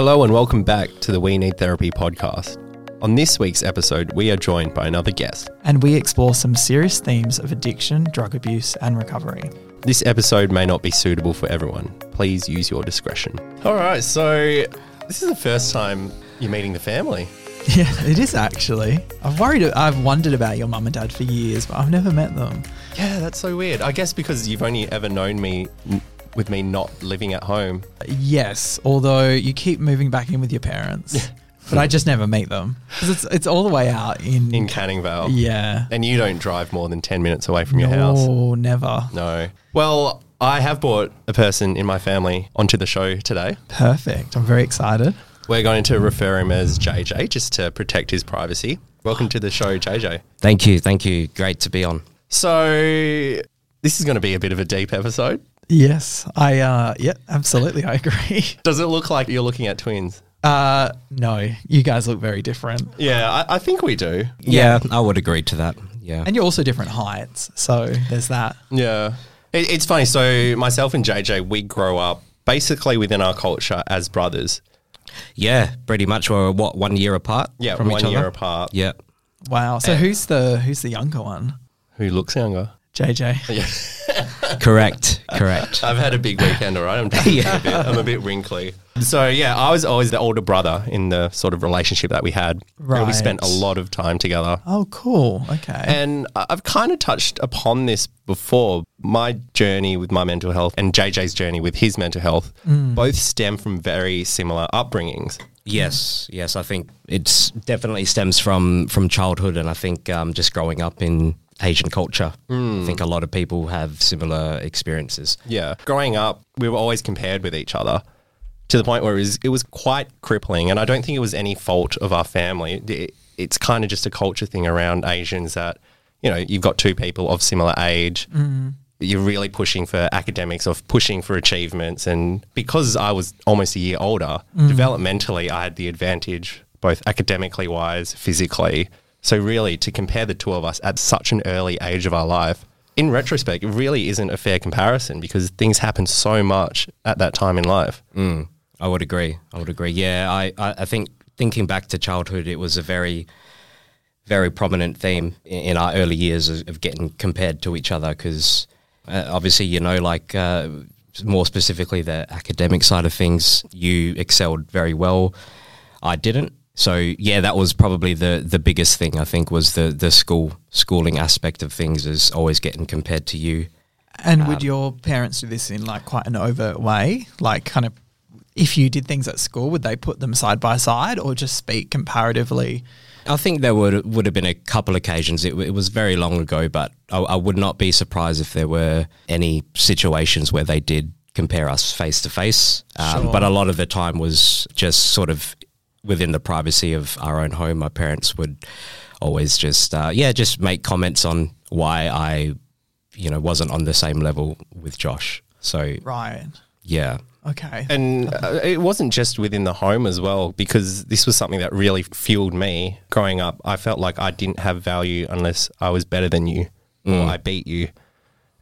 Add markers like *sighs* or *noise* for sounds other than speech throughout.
Hello and welcome back to the We Need Therapy podcast. On this week's episode, we are joined by another guest. and we explore some serious themes of addiction, drug abuse, and recovery. This episode may not be suitable for everyone. Please use your discretion. All right, so this is the first time you're meeting the family. *laughs* Yeah, it is actually. I've worried, I've wondered about your mum and dad for years, but I've never met them. Yeah, that's so weird. I guess because you've only ever known me n- with me not living at home. Yes, although you keep moving back in with your parents, but I just never meet them because it's it's all the way out in. in Canning Vale. yeah. And you don't drive more than 10 minutes away from your house. No, never. No. Well, I have brought a person in my family onto the show today. Perfect. I'm very excited. We're going to refer him as JJ just to protect his privacy. Welcome to the show, JJ. Thank you, thank you. Great to be on. So, this is going to be a bit of a deep episode. Yes, I. uh Yeah, absolutely. I agree. *laughs* Does it look like you're looking at twins? Uh No, you guys look very different, Yeah, I, I think we do. Yeah, I would agree to that. Yeah. and you're also different heights, so there's that. Yeah. It, it's funny. So, myself and JJ, we grow up basically within our culture as brothers. yeah, pretty much we're what one year apart Yeah, from one each year other. apart. Yeah. Wow. So who's the who's the younger one? Who looks younger? JJ. Correct. Correct. I've had a big weekend, all right? I'm, yeah. a bit, I'm a bit wrinkly. So, yeah, I was always the older brother in the sort of relationship that we had. And we spent a lot of time together. Oh, cool. Okay. And I- I've kind of touched upon this before. My journey with my mental health and JJ's journey with his mental health both stem from very similar upbringings. yes. Yes. I think it's definitely stems from from childhood, and I think um, just growing up in Asian culture. I think a lot of people have similar experiences. Yeah. Growing up, we were always compared with each other to the point where it was, it was quite crippling. And I don't think it was any fault of our family. It, it's kind of just a culture thing around Asians that, you know, you've got two people of similar age. Mm. You're really pushing for academics or pushing for achievements. And because I was almost a year older, mm. developmentally, I had the advantage, both academically wise, physically. So, really, to compare the two of us at such an early age of our life, in retrospect, it really isn't a fair comparison because things happen so much at that time in life. Mm, I would agree. I would agree. Yeah, I, I, I think thinking back to childhood, it was a very, very prominent theme in, our early years of, of getting compared to each other because uh, obviously, you know, like uh, more specifically the academic side of things, you excelled very well. I didn't. So yeah, that was probably the the biggest thing I think was the the school schooling aspect of things is always getting compared to you. and would your parents do this in like quite an overt way? Like, kind of, if you did things at school, would they put them side by side or just speak comparatively? I think there would would have been a couple occasions. It, it was very long ago, but I, I would not be surprised if there were any situations where they did compare us face to face. Um, But a lot of the time was just sort of within the privacy of our own home. My parents would always just uh, yeah just make comments on why I you know wasn't on the same level with Josh. So Right. yeah. Okay. And uh, it wasn't just within the home as well, because this was something that really fueled me growing up. I felt like I didn't have value unless I was better than you or I beat you.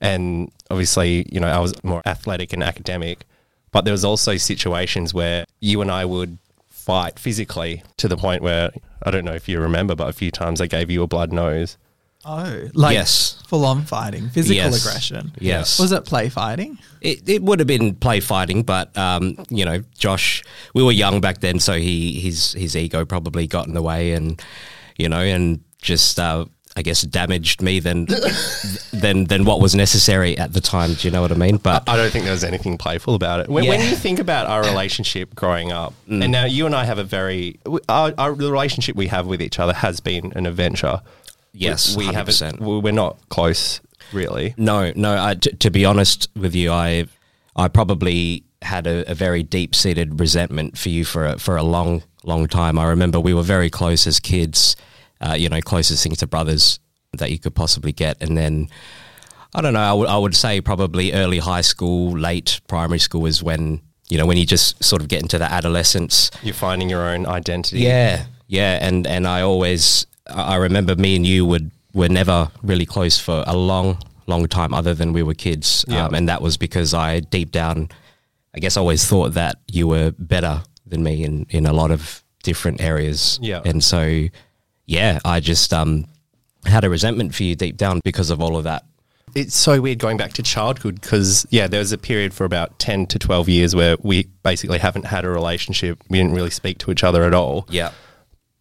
And obviously, you know, I was more athletic and academic, but there was also situations where you and I would fight physically to the point where I don't know if you remember, but a few times I gave you a blood nose. oh, like Yes. full on fighting, physical Yes. aggression. Yes. Was it play fighting? It, it would have been play fighting, but um, you know, Josh, we were young back then, so he his his ego probably got in the way, and you know, and just uh, I guess damaged me than than than what was necessary at the time. Do you know what I mean? But I don't think there was anything playful about it. When, when you think about our relationship growing up, mm. and now you and I have a very our, our the relationship we have with each other has been an adventure. Yes, we, we haven't. 100%. we- We're not close, really. no, no. I, t- to be honest with you, I I probably had a, a very deep seated resentment for you for a, for a long long time. I remember we were very close as kids. Uh, you know, closest thing to brothers that you could possibly get, and then. I don't know. I would I would say probably early high school, late primary school is when you know when you just sort of get into the adolescence. You're finding your own identity. Yeah, yeah, and and I always I I remember me and you would were never really close for a long long time, other than we were kids, Yeah. um, and that was because I deep down, I guess, always thought that you were better than me in in a lot of different areas. Yeah. and so yeah, I just um had a resentment for you deep down because of all of that. It's so weird going back to childhood because, yeah, there was a period for about 10 to 12 years where we basically haven't had a relationship. We didn't really speak to each other at all. Yeah,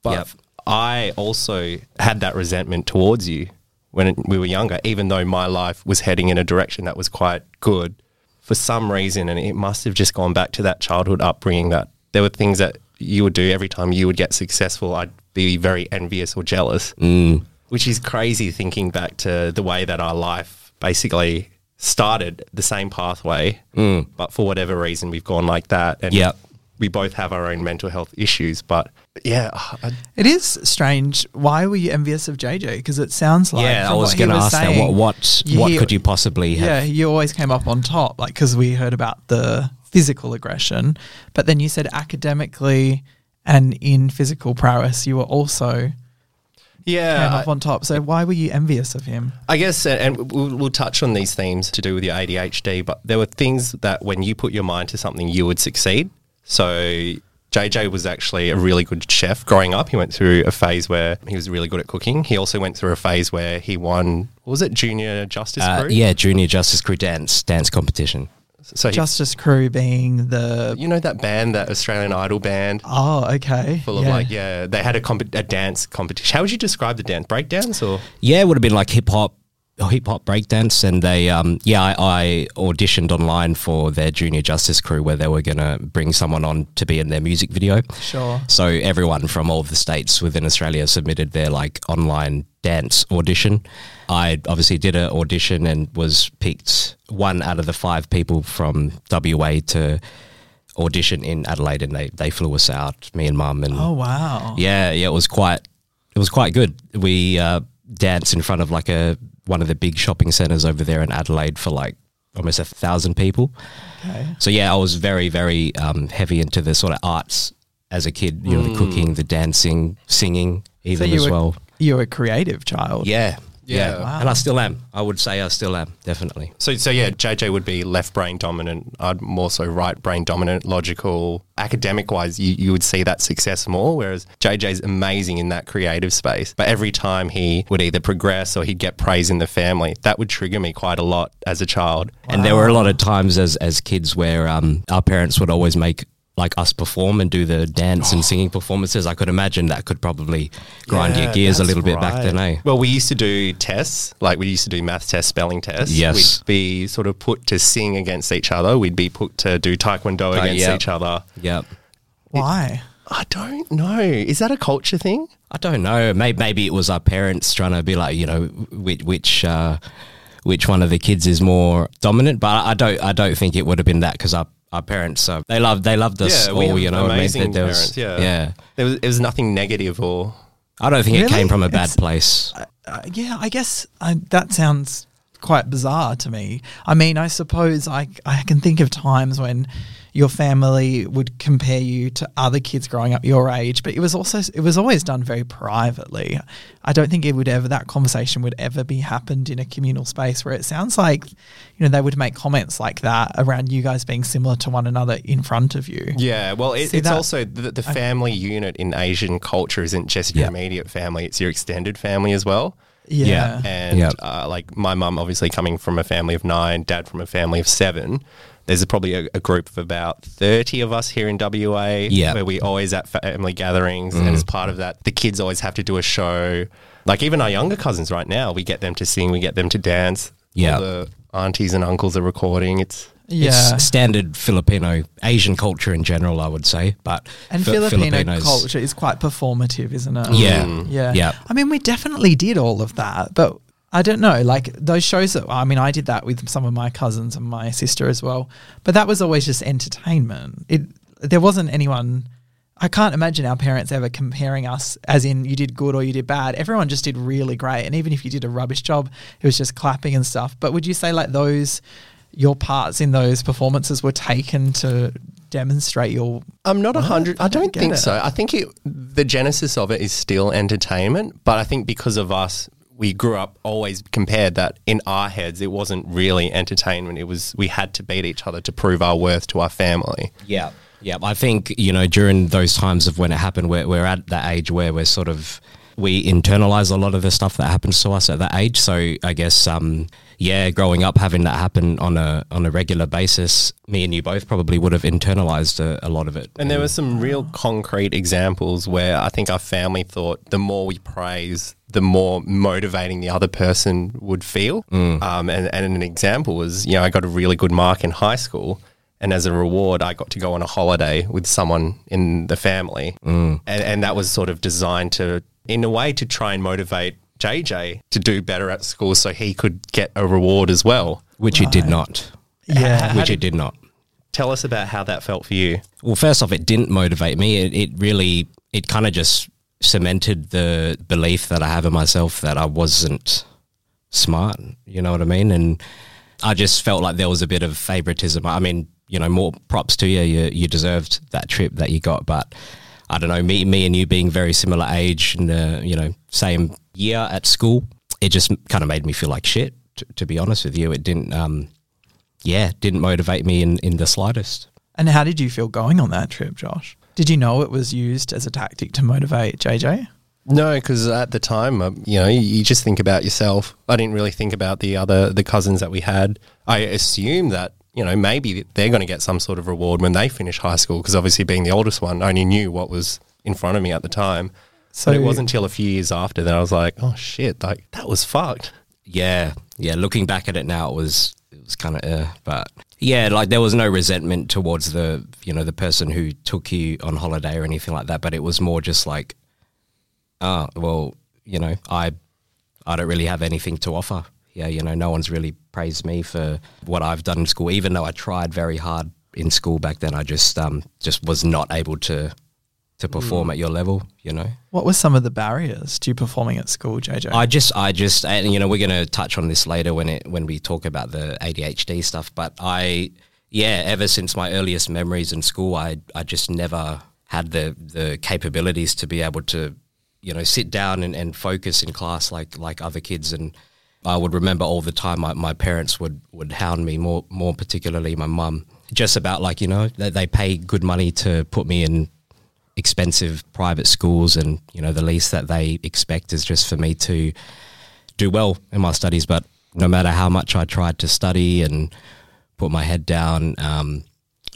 But Yep. I also had that resentment towards you when we were younger, even though my life was heading in a direction that was quite good for some reason. And it must have just gone back to that childhood upbringing that there were things that you would do every time you would get successful. I'd be very envious or jealous, Mm. which is crazy thinking back to the way that our life basically started the same pathway. But for whatever reason, we've gone like that. And Yep. we both have our own mental health issues. But yeah, I, It is strange. Why were you envious of JJ? Because it sounds like yeah. I was going to ask that. What what you what hear- could you possibly have? Yeah, you always came up on top, like because we heard about the physical aggression, but then you said academically and in physical prowess, you were also yeah. came I- up on top. So why were you envious of him? I guess, uh, and we'll, we'll touch on these themes to do with your ADHD, but there were things that when you put your mind to something, you would succeed. So JJ was actually a really good chef growing up. He went through a phase where he was really good at cooking. He also went through a phase where he won, what was it, Junior Justice Uh, Crew? yeah, Junior Justice Crew dance dance competition. So he, Justice Crew being the you know that band, that Australian Idol band? oh okay, Full of yeah. like, yeah, they had a, comp- a dance competition. How would you describe the dance? Break dance or? Yeah, it would have been like hip hop, hip hop breakdance, and they, um, yeah, I, I auditioned online for their Junior Justice Crew where they were gonna bring someone on to be in their music video. Sure. So everyone from all of the states within Australia submitted their like online dance audition. I obviously did an audition and was picked one out of the five people from WA to audition in Adelaide, and they they flew us out, me and mum, and Oh wow. yeah, yeah, it was quite, it was quite good. We uh, danced in front of like a one of the big shopping centres over there in Adelaide for like almost a thousand people. Okay. So yeah, I was very, very um, heavy into the sort of arts as a kid. You know, the cooking, the dancing, singing, So even you as were well. you were a creative child. Yeah, yeah, Yeah. Wow. and I still am. I would say I still am definitely. So, so yeah, JJ would be left brain dominant. I'd more so right brain dominant, logical. Academic wise, you, you would see that success more. Whereas JJ's amazing in that creative space. But every time he would either progress or he'd get praise in the family, that would trigger me quite a lot as a child. And there were a lot of times as as kids where um, our parents would always make like us perform and do the dance and singing performances. I could imagine that could probably grind Yeah, your gears a that's little bit back then, eh? Well, we used to do tests, like we used to do math tests, spelling tests. Yes. We'd be sort of put to sing against each other. We'd be put to do taekwondo Uh, against yeah. each other. Yep. Why? I don't know. Is that a culture thing? I don't know. Maybe maybe it was our parents trying to be like, you know, which which uh, which one of the kids is more dominant. But I don't I don't think it would have been that because our our parents uh, they love they loved us we all. have You know, what I mean? amazing There was- parents. Yeah, yeah. There was, it was nothing negative or I don't think it came from a bad It's- place. Uh, yeah, I guess I, that sounds quite bizarre to me. I mean, I suppose I, I can think of times when your family would compare you to other kids growing up your age, but it was also it was always done very privately. I don't think it would ever that conversation would ever be happened in a communal space where it sounds like you know they would make comments like that around you guys being similar to one another in front of you. Yeah, well, it, it's that- also the, the family unit in Asian culture isn't just your Yeah. immediate family; it's your extended family as well. Yeah. And Yeah. uh, like my mum, obviously coming from a family of nine, dad from a family of seven. There's probably a, a group of about 30 of us here in WA Yeah. where we always at family gatherings. And as mm. part of that, the kids always have to do a show. Like even our younger cousins right now, we get them to sing, we get them to dance. Yeah. The aunties and uncles are recording. It's Yeah. It's standard Filipino Asian culture in general, I would say. But And Fi- Filipino Filipinos- culture is quite performative, isn't it? Yeah. Mm. Yeah. Yeah. I mean, we definitely did all of that, but I don't know. Like those shows that, I mean, I did that with some of my cousins and my sister as well, but that was always just entertainment. It, there wasn't anyone, I can't imagine our parents ever comparing us as in you did good or you did bad. Everyone just did really great. And even if you did a rubbish job, it was just clapping and stuff. But would you say like those, your parts in those performances were taken to demonstrate your I'm not a hundred. I don't think it. so. I think it, the genesis of it is still entertainment, but I think because of us, we grew up always compared that in our heads it wasn't really entertainment. It was we had to beat each other to prove our worth to our family. Yeah. Yeah, I think you know during those times of when it happened, we're we're at that age where we're sort of we internalize a lot of the stuff that happens to us at that age. So I guess um, yeah, growing up having that happen on a on a regular basis, me and you both probably would have internalized a, a lot of it. And there were some real concrete examples where I think our family thought the more we praise, the more motivating the other person would feel. Um, and, and an example was, you know, I got a really good mark in high school. And as a reward, I got to go on a holiday with someone in the family. And, and that was sort of designed to, in a way, to try and motivate JJ to do better at school so he could get a reward as well. which it did not. Yeah. Which it did not. Tell us about how that felt for you. Well, first off, it didn't motivate me. It, it really, it kind of just cemented the belief that I have in myself that I wasn't smart. You know what I mean? And I just felt like there was a bit of favoritism. I mean, you know, more props to you. You, you deserved that trip that you got, but I don't know. Me, me, and you being very similar age and uh, you know, same year at school, it just kind of made me feel like shit. To, to be honest with you, it didn't. Um, yeah, didn't motivate me in, in the slightest. And how did you feel going on that trip, Josh? Did you know it was used as a tactic to motivate JJ? No, because at the time, um, you know, you, you just think about yourself. I didn't really think about the other the cousins that we had. I assumed that you know maybe they're going to get some sort of reward when they finish high school because obviously being the oldest one, I only knew what was in front of me at the time. So So it wasn't until a few years after that I was like, oh shit, like that was fucked. Yeah, yeah. Looking back at it now, it was it was kind of, uh, but yeah, like there was no resentment towards the you know the person who took you on holiday or anything like that. But it was more just like, ah, well, you know, I I don't really have anything to offer. Yeah, you know, no one's really praised me for what I've done in school, even though I tried very hard in school back then. I just um just was not able to to perform at your level. You know. What were some of the barriers to performing at school, JJ? I just, I just, and you know, we're going to touch on this later when it when we talk about the ADHD stuff. But I, yeah, ever since my earliest memories in school, I, I just never had the the capabilities to be able to, you know, sit down and, and focus in class like like other kids. And I would remember all the time my, my parents would would hound me more more particularly my mum just about like you know they, they pay good money to put me in expensive private schools and you know the least that they expect is just for me to do well in my studies. But no matter how much I tried to study and put my head down um,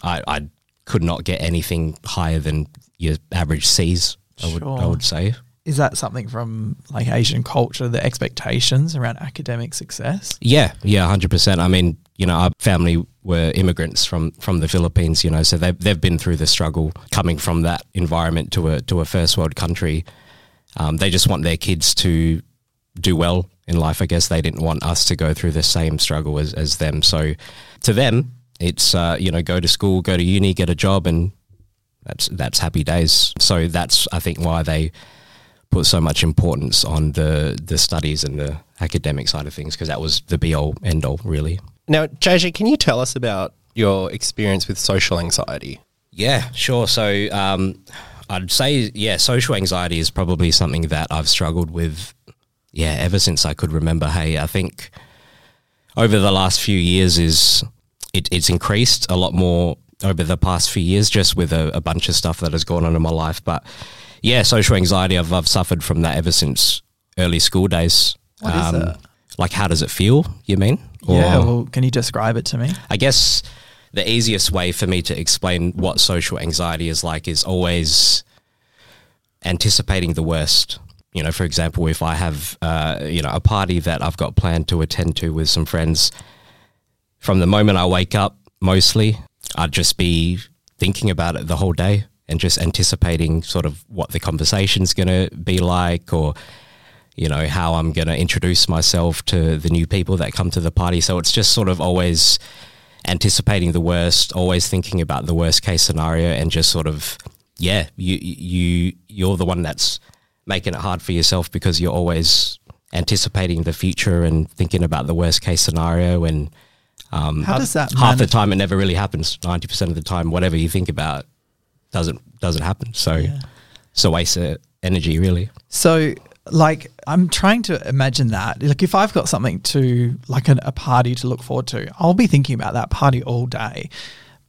I, I could not get anything higher than your average C's I would, I would say Is that something from like Asian culture, the expectations around academic success? Yeah, yeah, hundred percent. I mean, you know, our family were immigrants from from the Philippines, you know, so they've they've been through the struggle coming from that environment to a to a first world country. Um, they just want their kids to do well in life. I guess they didn't want us to go through the same struggle as as them. So, to them, it's uh, you know, go to school, go to uni, get a job, and that's that's happy days. So that's I think why they put so much importance on the the studies and the academic side of things because that was the be all end all really. Now, JJ, can you tell us about your experience with social anxiety? Yeah, sure. So um, I'd say yeah, social anxiety is probably something that I've struggled with. Yeah, ever since I could remember. Hey, I think over the last few years is it, it's increased a lot more over the past few years just with a, a bunch of stuff that has gone on in my life. But yeah, social anxiety, I've, I've suffered from that ever since early school days. Um, What is it? Like, how does it feel, you mean? yeah. Well, can you describe it to me? I guess the easiest way for me to explain what social anxiety is like is always anticipating the worst. You know, for example, if I have, uh, you know, a party that I've got planned to attend to with some friends, from the moment I wake up, mostly, I'd just be thinking about it the whole day and just anticipating sort of what the conversation's going to be like or, you know, how I'm going to introduce myself to the new people that come to the party. So it's just sort of always anticipating the worst, always thinking about the worst case scenario and just sort of, yeah, you, you, you're the one that's making it hard for yourself because you're always anticipating the future and thinking about the worst case scenario and, um, How does that half the time it never really happens. Ninety percent of the time, whatever you think about doesn't doesn't happen. So Yeah. it's a waste of energy, really. So, like, I'm trying to imagine that. Like, if I've got something to, like, an, a party to look forward to, I'll be thinking about that party all day.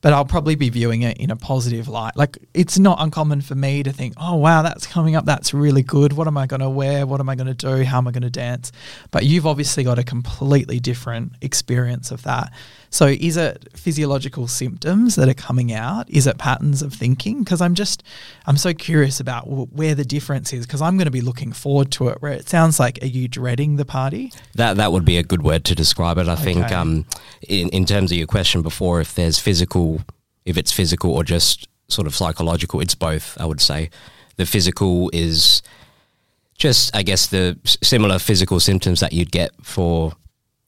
but I'll probably be viewing it in a positive light. Like it's not uncommon for me to think, "Oh wow, that's coming up. That's really good. What am I going to wear? What am I going to do? How am I going to dance?" But you've obviously got a completely different experience of that. So is it physiological symptoms that are coming out? Is it patterns of thinking? Because I'm just I'm so curious about w- where the difference is because I'm going to be looking forward to it. Where it sounds like are you dreading the party? That that would be a good word to describe it. I think um, in in terms of your question before, if there's physical, if it's physical or just sort of psychological, it's both. I would say the physical is just, I guess, the similar physical symptoms that you'd get for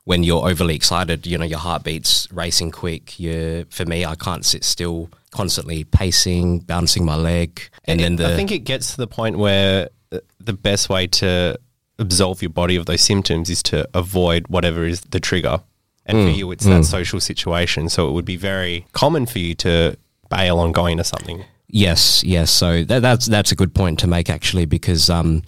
when you're overly excited. You know, your heartbeat's racing quick. You, for me, I can't sit still, constantly pacing, bouncing my leg, and then the I think it gets to the point where uh, the best way to absolve your body of those symptoms is to avoid whatever is the trigger. And for you, it's that social situation. So it would be very common for you to bail on going to something. Yes, yes. So that, that's that's a good point to make actually, because um,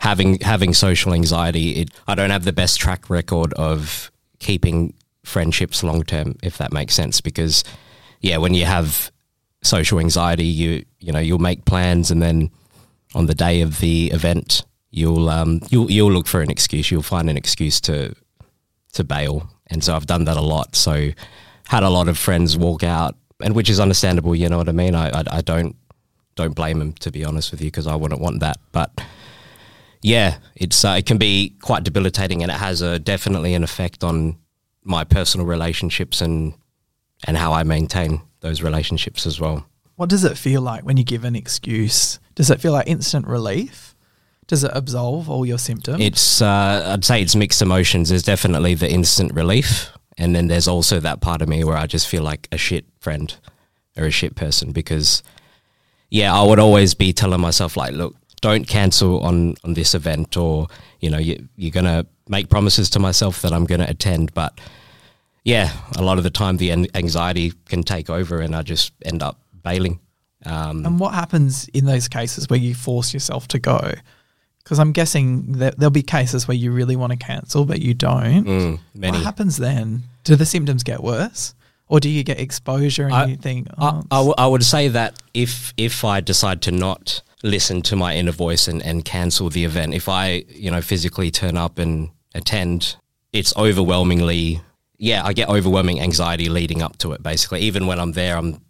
having having social anxiety, it, I don't have the best track record of keeping friendships long term, if that makes sense. Because yeah, when you have social anxiety, you you know you'll make plans, and then on the day of the event, you'll um, you'll you'll look for an excuse. You'll find an excuse to to bail, and so I've done that a lot. So had a lot of friends walk out, and which is understandable. You know what I mean? I I, I don't don't blame them to be honest with you because I wouldn't want that, but. Yeah, it's uh, it can be quite debilitating, and it has a definitely an effect on my personal relationships and and how I maintain those relationships as well. What does it feel like when you give an excuse? Does it feel like instant relief? Does it absolve all your symptoms? It's uh, I'd say it's mixed emotions. There's definitely the instant relief, and then there's also that part of me where I just feel like a shit friend or a shit person because yeah, I would always be telling myself like, look, don't cancel on on this event, or you know, you, you're gonna make promises to myself that I'm gonna attend, but yeah, a lot of the time the an- anxiety can take over, and I just end up bailing. Um, and what happens in those cases where you force yourself to go? Because I'm guessing that there'll be cases where you really want to cancel, but you don't. mm. What happens then? Do the symptoms get worse? Or do you get exposure and I- you think, I, oh, I, w- I would say that if if I decide to not listen to my inner voice and, and cancel the event, if I you know physically turn up and attend, it's overwhelmingly yeah I get overwhelming anxiety leading up to it. Basically, even when I'm there, I'm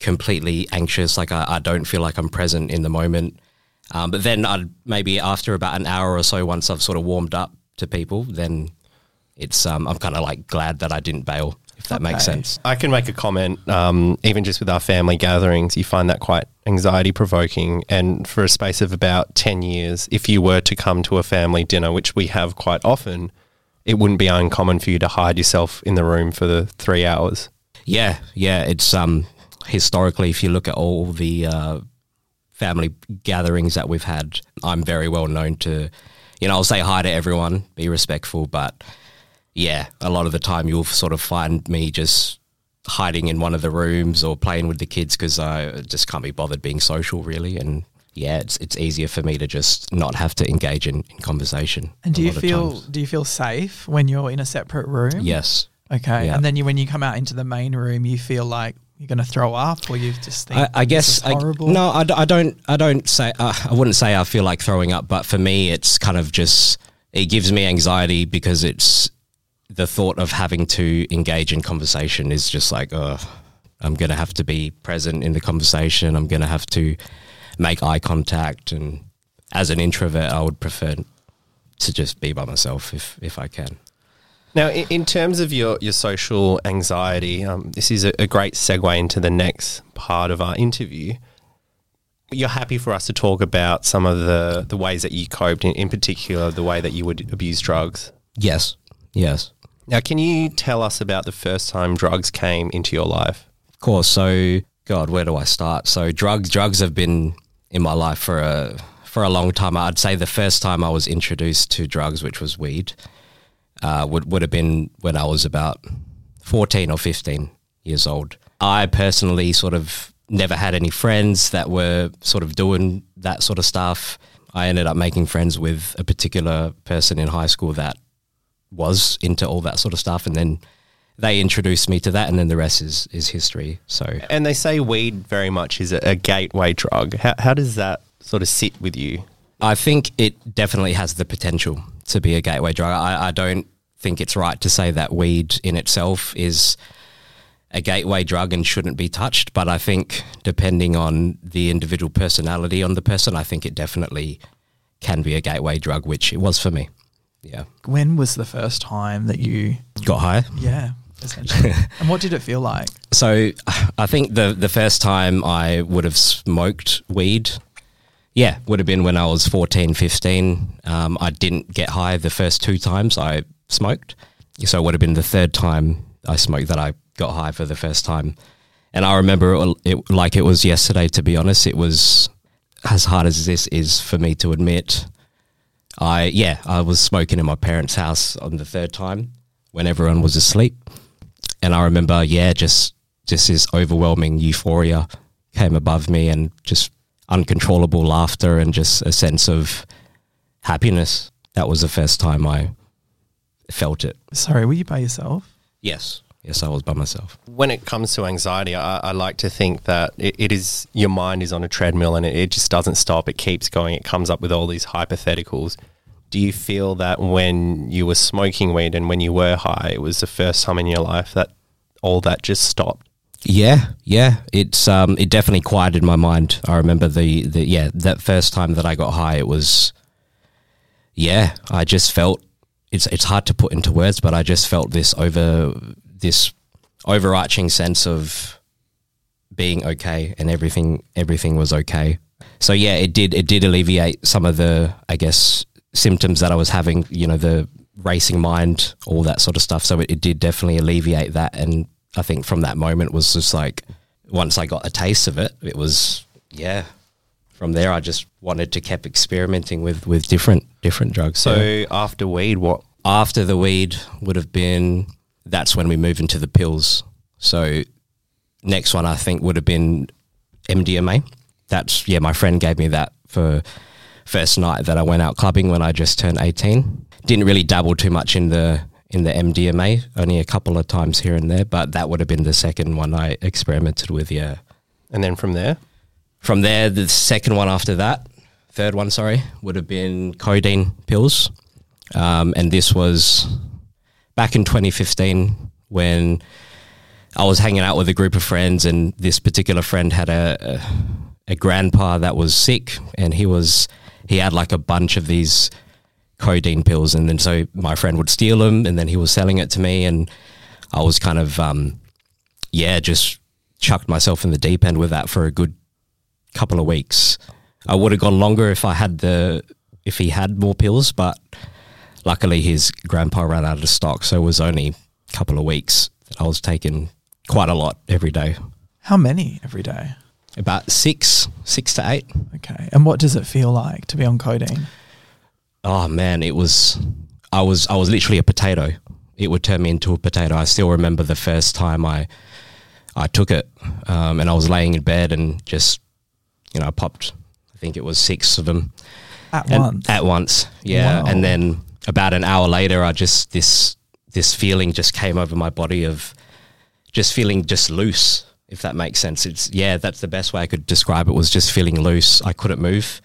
completely anxious. Like I, I don't feel like I'm present in the moment. Um, but then I'd maybe after about an hour or so, once I've sort of warmed up to people, then it's um, I'm kind of like glad that I didn't bail. If that makes sense. I can make a comment, um, even just with our family gatherings, you find that quite anxiety provoking. And for a space of about 10 years, if you were to come to a family dinner, which we have quite often, it wouldn't be uncommon for you to hide yourself in the room for the three hours. Yeah, yeah. It's um historically, if you look at all the uh, family gatherings that we've had, I'm very well known to, you know, I'll say hi to everyone, be respectful, but yeah, a lot of the time you'll sort of find me just hiding in one of the rooms or playing with the kids because I just can't be bothered being social, really, and. Yeah, it's it's easier for me to just not have to engage in, in conversation. and do you feel do you feel safe when you're in a separate room? Yes, Okay. Yeah. And then you, when you come out into the main room, you feel like you're going to throw up, or you just think, I, I "This guess is I, horrible. no, I, I don't. I don't say. Uh, I wouldn't say I feel like throwing up, but for me, it's kind of just. It gives me anxiety because it's the thought of having to engage in conversation is just like, oh, I'm gonna have to be present in the conversation. I'm gonna have to make eye contact, and as an introvert, I would prefer to just be by myself if if I can. Now, in, in terms of your, your social anxiety, um, this is a, a great segue into the next part of our interview. You're happy for us to talk about some of the, the ways that you coped, in, in particular, the way that you would abuse drugs. Yes. Yes. Now, can you tell us about the first time drugs came into your life? Of course. So, God, where do I start? So, drugs, drugs have been in my life for a for a long time. I'd say the first time I was introduced to drugs, which was weed, uh, would would have been when I was about fourteen or fifteen years old. I personally sort of never had any friends that were sort of doing that sort of stuff. I ended up making friends with a particular person in high school that was into all that sort of stuff, and then they introduced me to that, and then the rest is is history. So And they say weed very much is a, a gateway drug. How, how does that sort of sit with you? I think it definitely has the potential to be a gateway drug. I, I don't think it's right to say that weed in itself is a gateway drug and shouldn't be touched. But I think depending on the individual personality on the person, I think it definitely can be a gateway drug, which it was for me. Yeah. When was the first time that you? Got high. Yeah, essentially. *laughs* and what did it feel like? So I think the the first time I would have smoked weed, yeah, would have been when I was 14, 15. Um, I didn't get high the first two times I smoked. So it would have been the third time I smoked that I got high for the first time. And I remember it, it like it was yesterday, to be honest. It was as hard as this is for me to admit. I, yeah, I was smoking in my parents' house on the third time when everyone was asleep. And I remember, yeah, just just this overwhelming euphoria came above me and just uncontrollable laughter and just a sense of happiness. That was the first time I felt it. Sorry, were you by yourself? Yes. Yes, I was by myself. When it comes to anxiety, I, I like to think that it, it is your mind is on a treadmill and it, it just doesn't stop. It keeps going. It comes up with all these hypotheticals. Do you feel that when you were smoking weed and when you were high, it was the first time in your life that all that just stopped? Yeah, yeah. It's um it definitely quieted my mind. I remember the, the yeah, that first time that I got high, it was yeah, I just felt it's it's hard to put into words, but I just felt this over this overarching sense of being okay and everything everything was okay. So yeah, it did it did alleviate some of the I guess symptoms that I was having, you know, the racing mind, all that sort of stuff. So it, it did definitely alleviate that and I think from that moment was just like once I got a taste of it, it was yeah. From there, I just wanted to keep experimenting with with different different drugs. So So after weed, what? after the weed would have been that's when we move into the pills. So next one I think would have been MDMA. That's yeah, my friend gave me that for first night that I went out clubbing when I just turned 18. Didn't really dabble too much in the in the MDMA, only a couple of times here and there, but that would have been the second one I experimented with, yeah. And then from there, From there, the second one after that, third one, sorry, would have been codeine pills. Um, and this was back in 2015 when I was hanging out with a group of friends, and this particular friend had a, a, a grandpa that was sick, and he was he had like a bunch of these codeine pills, and then so my friend would steal them, and then he was selling it to me, and I was kind of um, yeah, just chucked myself in the deep end with that for a good couple of weeks. I would have gone longer if I had the if he had more pills, but luckily his grandpa ran out of stock, so it was only a couple of weeks. I was taking quite a lot every day, How many every day? about six, six to eight. Okay. And what does it feel like to be on codeine? Oh man, it was. I was I was literally a potato. It would turn me into a potato. I still remember the first time I I took it, um, and I was laying in bed and just you know I popped. I think it was six of them. At And- once. At once, yeah. Wow. And then about an hour later, I just this this feeling just came over my body of just feeling just loose. If that makes sense, it's yeah. That's the best way I could describe it. Was just feeling loose. I couldn't move,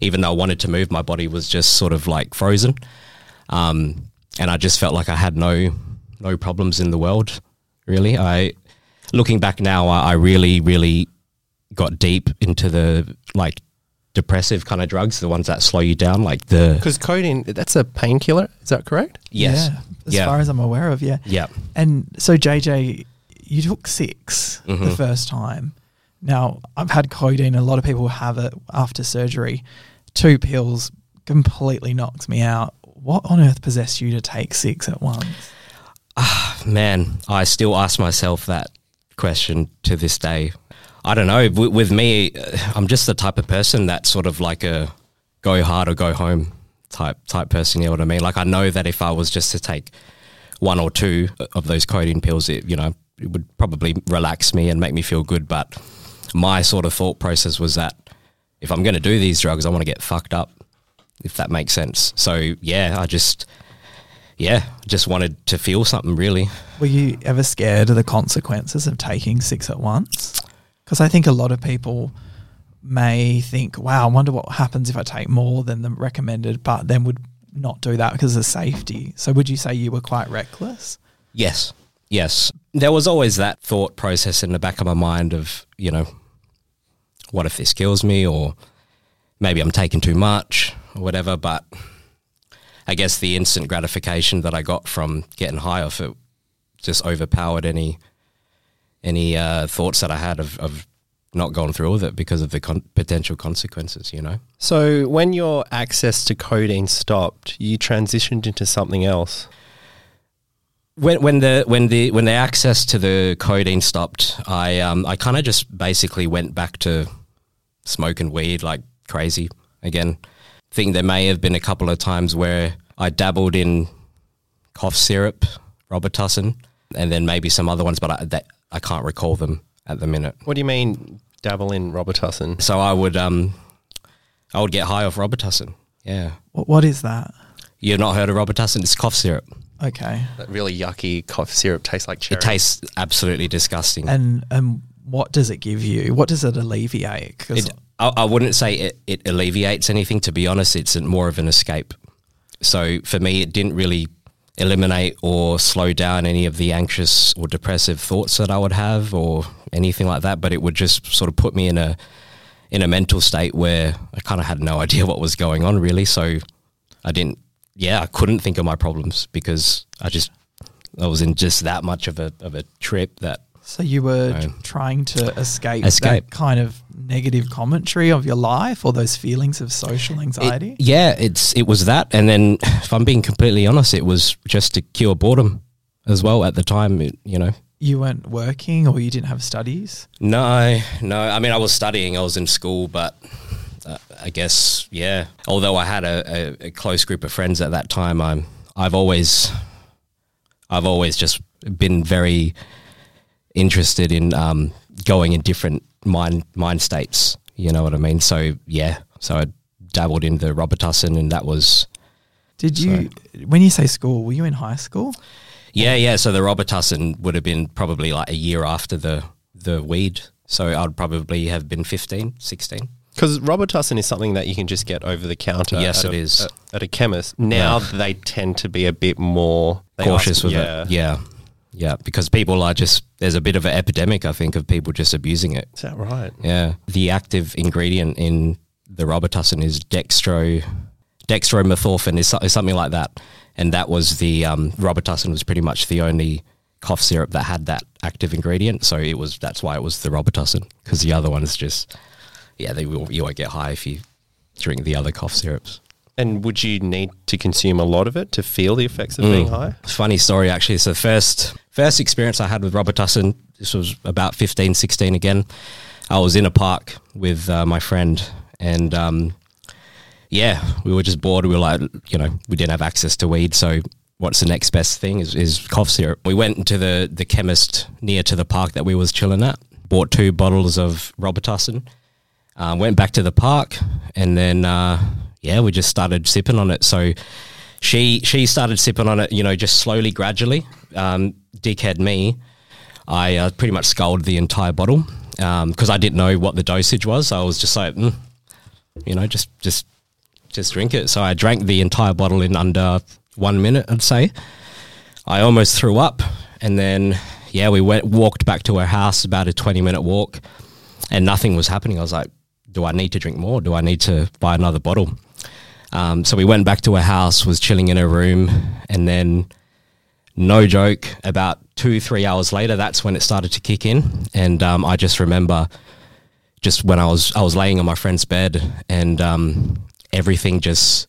even though I wanted to move. My body was just sort of like frozen, um, and I just felt like I had no no problems in the world. Really, I looking back now, I, I really really got deep into the like depressive kind of drugs, the ones that slow you down, like the because codeine, that's a painkiller. Is that correct? yes, Yeah. As yeah, far as I'm aware of, yeah. yeah, And so, JJ, you took 6 the Mhm. first time. Now, I've had codeine. A lot of people have it after surgery. Two pills completely knocks me out. What on earth possessed you to take six at once? Ah, man. I still ask myself that question to this day. I don't know. With, with me, uh, I'm just the type of person that's sort of like a go hard or go home type type person. You know what I mean? Like I know that if I was just to take one or two of those codeine pills, it you know it would probably relax me and make me feel good. But my sort of thought process was that if I'm going to do these drugs, I want to get fucked up, if that makes sense. So yeah, I just yeah, just wanted to feel something really. Were you ever scared of the consequences of taking six at once? Because I think a lot of people may think, wow, I wonder what happens if I take more than the recommended, but then would not do that because of safety. So would you say you were quite reckless? Yes, yes. There was always that thought process in the back of my mind of, you know, what if this kills me or maybe I'm taking too much or whatever. But I guess the instant gratification that I got from getting high off it just overpowered any any uh, thoughts that I had of, of not going through with it because of the con- potential consequences, you know? So when your access to codeine stopped, you transitioned into something else. When, when the when the when the access to the codeine stopped, I um, I kind of just basically went back to smoking weed like crazy again. I Think there may have been a couple of times where I dabbled in cough syrup, Robitussin, and then maybe some other ones, but I, that, I can't recall them at the minute. What do you mean dabble in Robitussin? So I would um, I would get high off Robitussin. Yeah, What, what is that? you've not heard of Robitussin? It's cough syrup. Okay. That really yucky cough syrup tastes like cherry. It tastes absolutely disgusting. And and what does it give you? What does it alleviate? 'Cause It, I, I wouldn't say it, it alleviates anything. To be honest, it's more of an escape. So for me, it didn't really eliminate or slow down any of the anxious or depressive thoughts that I would have or anything like that. But it would just sort of put me in a in a mental state where I kind of had no *laughs* idea what was going on really. So I didn't. Yeah, I couldn't think of my problems because I just I was in just that much of a of a trip that so you were No. trying to escape, Escape. that kind of negative commentary of your life or those feelings of social It- anxiety. yeah, it's it was that, and then *laughs* if I'm being completely honest, it was just to cure boredom as well. At the time, it, you know, you weren't working or you didn't have studies. no, no. I mean, I was studying, I was in school, but uh, I guess yeah. Although I had a, a, a close group of friends at that time, I'm I've always I've always just been very interested in um, going in different mind mind states. You know what I mean? So yeah, so I dabbled in the Robitussin, and that was Did you, when you say school, were you in high school? Yeah, yeah. So the Robitussin would have been probably like a year after the the weed. So I'd probably have been 15, 16. Because Robitussin is something that you can just get over the counter. Yes, at it a- is. At, at a chemist. Now they tend to be a bit more Cautious ask- with yeah. it. Yeah. Yeah. Because people are just, there's a bit of an epidemic, I think, of people just abusing it. Is that right? Yeah. The active ingredient in the Robitussin is dextro, dextromethorphan is, is something like that. And that was the, um, Robitussin was pretty much the only cough syrup that had that active ingredient. So it was, that's why it was the Robitussin. Because the other ones just, yeah, they will, you won't get high if you drink the other cough syrups. And would you need to consume a lot of it to feel the effects of Mm. being high? Funny story, actually. So first first experience I had with Robitussin, this was about 15, 16 again. I was in a park with uh, my friend and um, yeah, we were just bored. We were like, you know, we didn't have access to weed. So what's the next best thing is, is cough syrup. We went into the, the chemist near to the park that we was chilling at, bought two bottles of Robitussin, uh, went back to the park and then, uh, yeah, we just started sipping on it. So she she started sipping on it, you know, just slowly, gradually. Um, dickhead me, I uh, pretty much sculled the entire bottle because I didn't know what the dosage was. I was just like, mm, you know, just just just drink it. So I drank the entire bottle in under one minute, I'd say. I almost threw up, and then yeah, we went walked back to her house, about a twenty minute walk, and nothing was happening. I was like, do I need to drink more? Do I need to buy another bottle? Um, so we went back to her house, was chilling in her room, and then, no joke, about two, three hours later, that's when it started to kick in. And um, I just remember, just when I was I was laying on my friend's bed, and um, everything just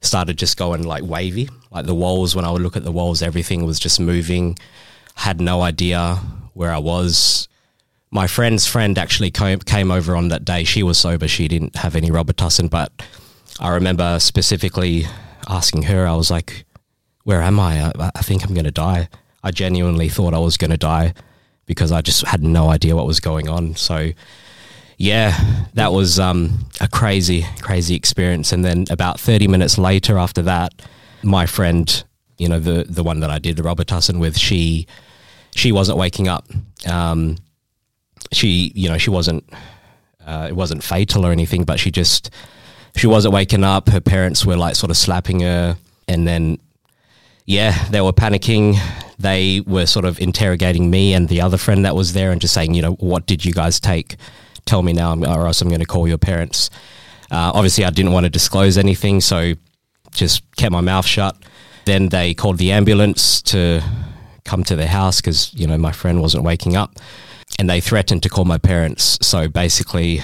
started just going like wavy, like the walls. When I would look at the walls, everything was just moving. Had no idea where I was. My friend's friend actually came, over on that day. She was sober. She didn't have any Robitussin, but I remember specifically asking her, I was like, where am I? I, I think I'm going to die. I genuinely thought I was going to die because I just had no idea what was going on. So, yeah, that was um, a crazy, crazy experience. And then about 30 minutes later after that, my friend you know, the the one that I did the Robitussin with, she she wasn't waking up. Um, she, you know, she wasn't. Uh, it wasn't fatal or anything, but she just she wasn't waking up. Her parents were like sort of slapping her, and then yeah, they were panicking. They were sort of interrogating me and the other friend that was there, and just saying, you know, what did you guys take? Tell me now, or else I'm going to call your parents. Uh, obviously, I didn't want to disclose anything, so just kept my mouth shut. Then they called the ambulance to come to their house because you know my friend wasn't waking up, and they threatened to call my parents. So basically,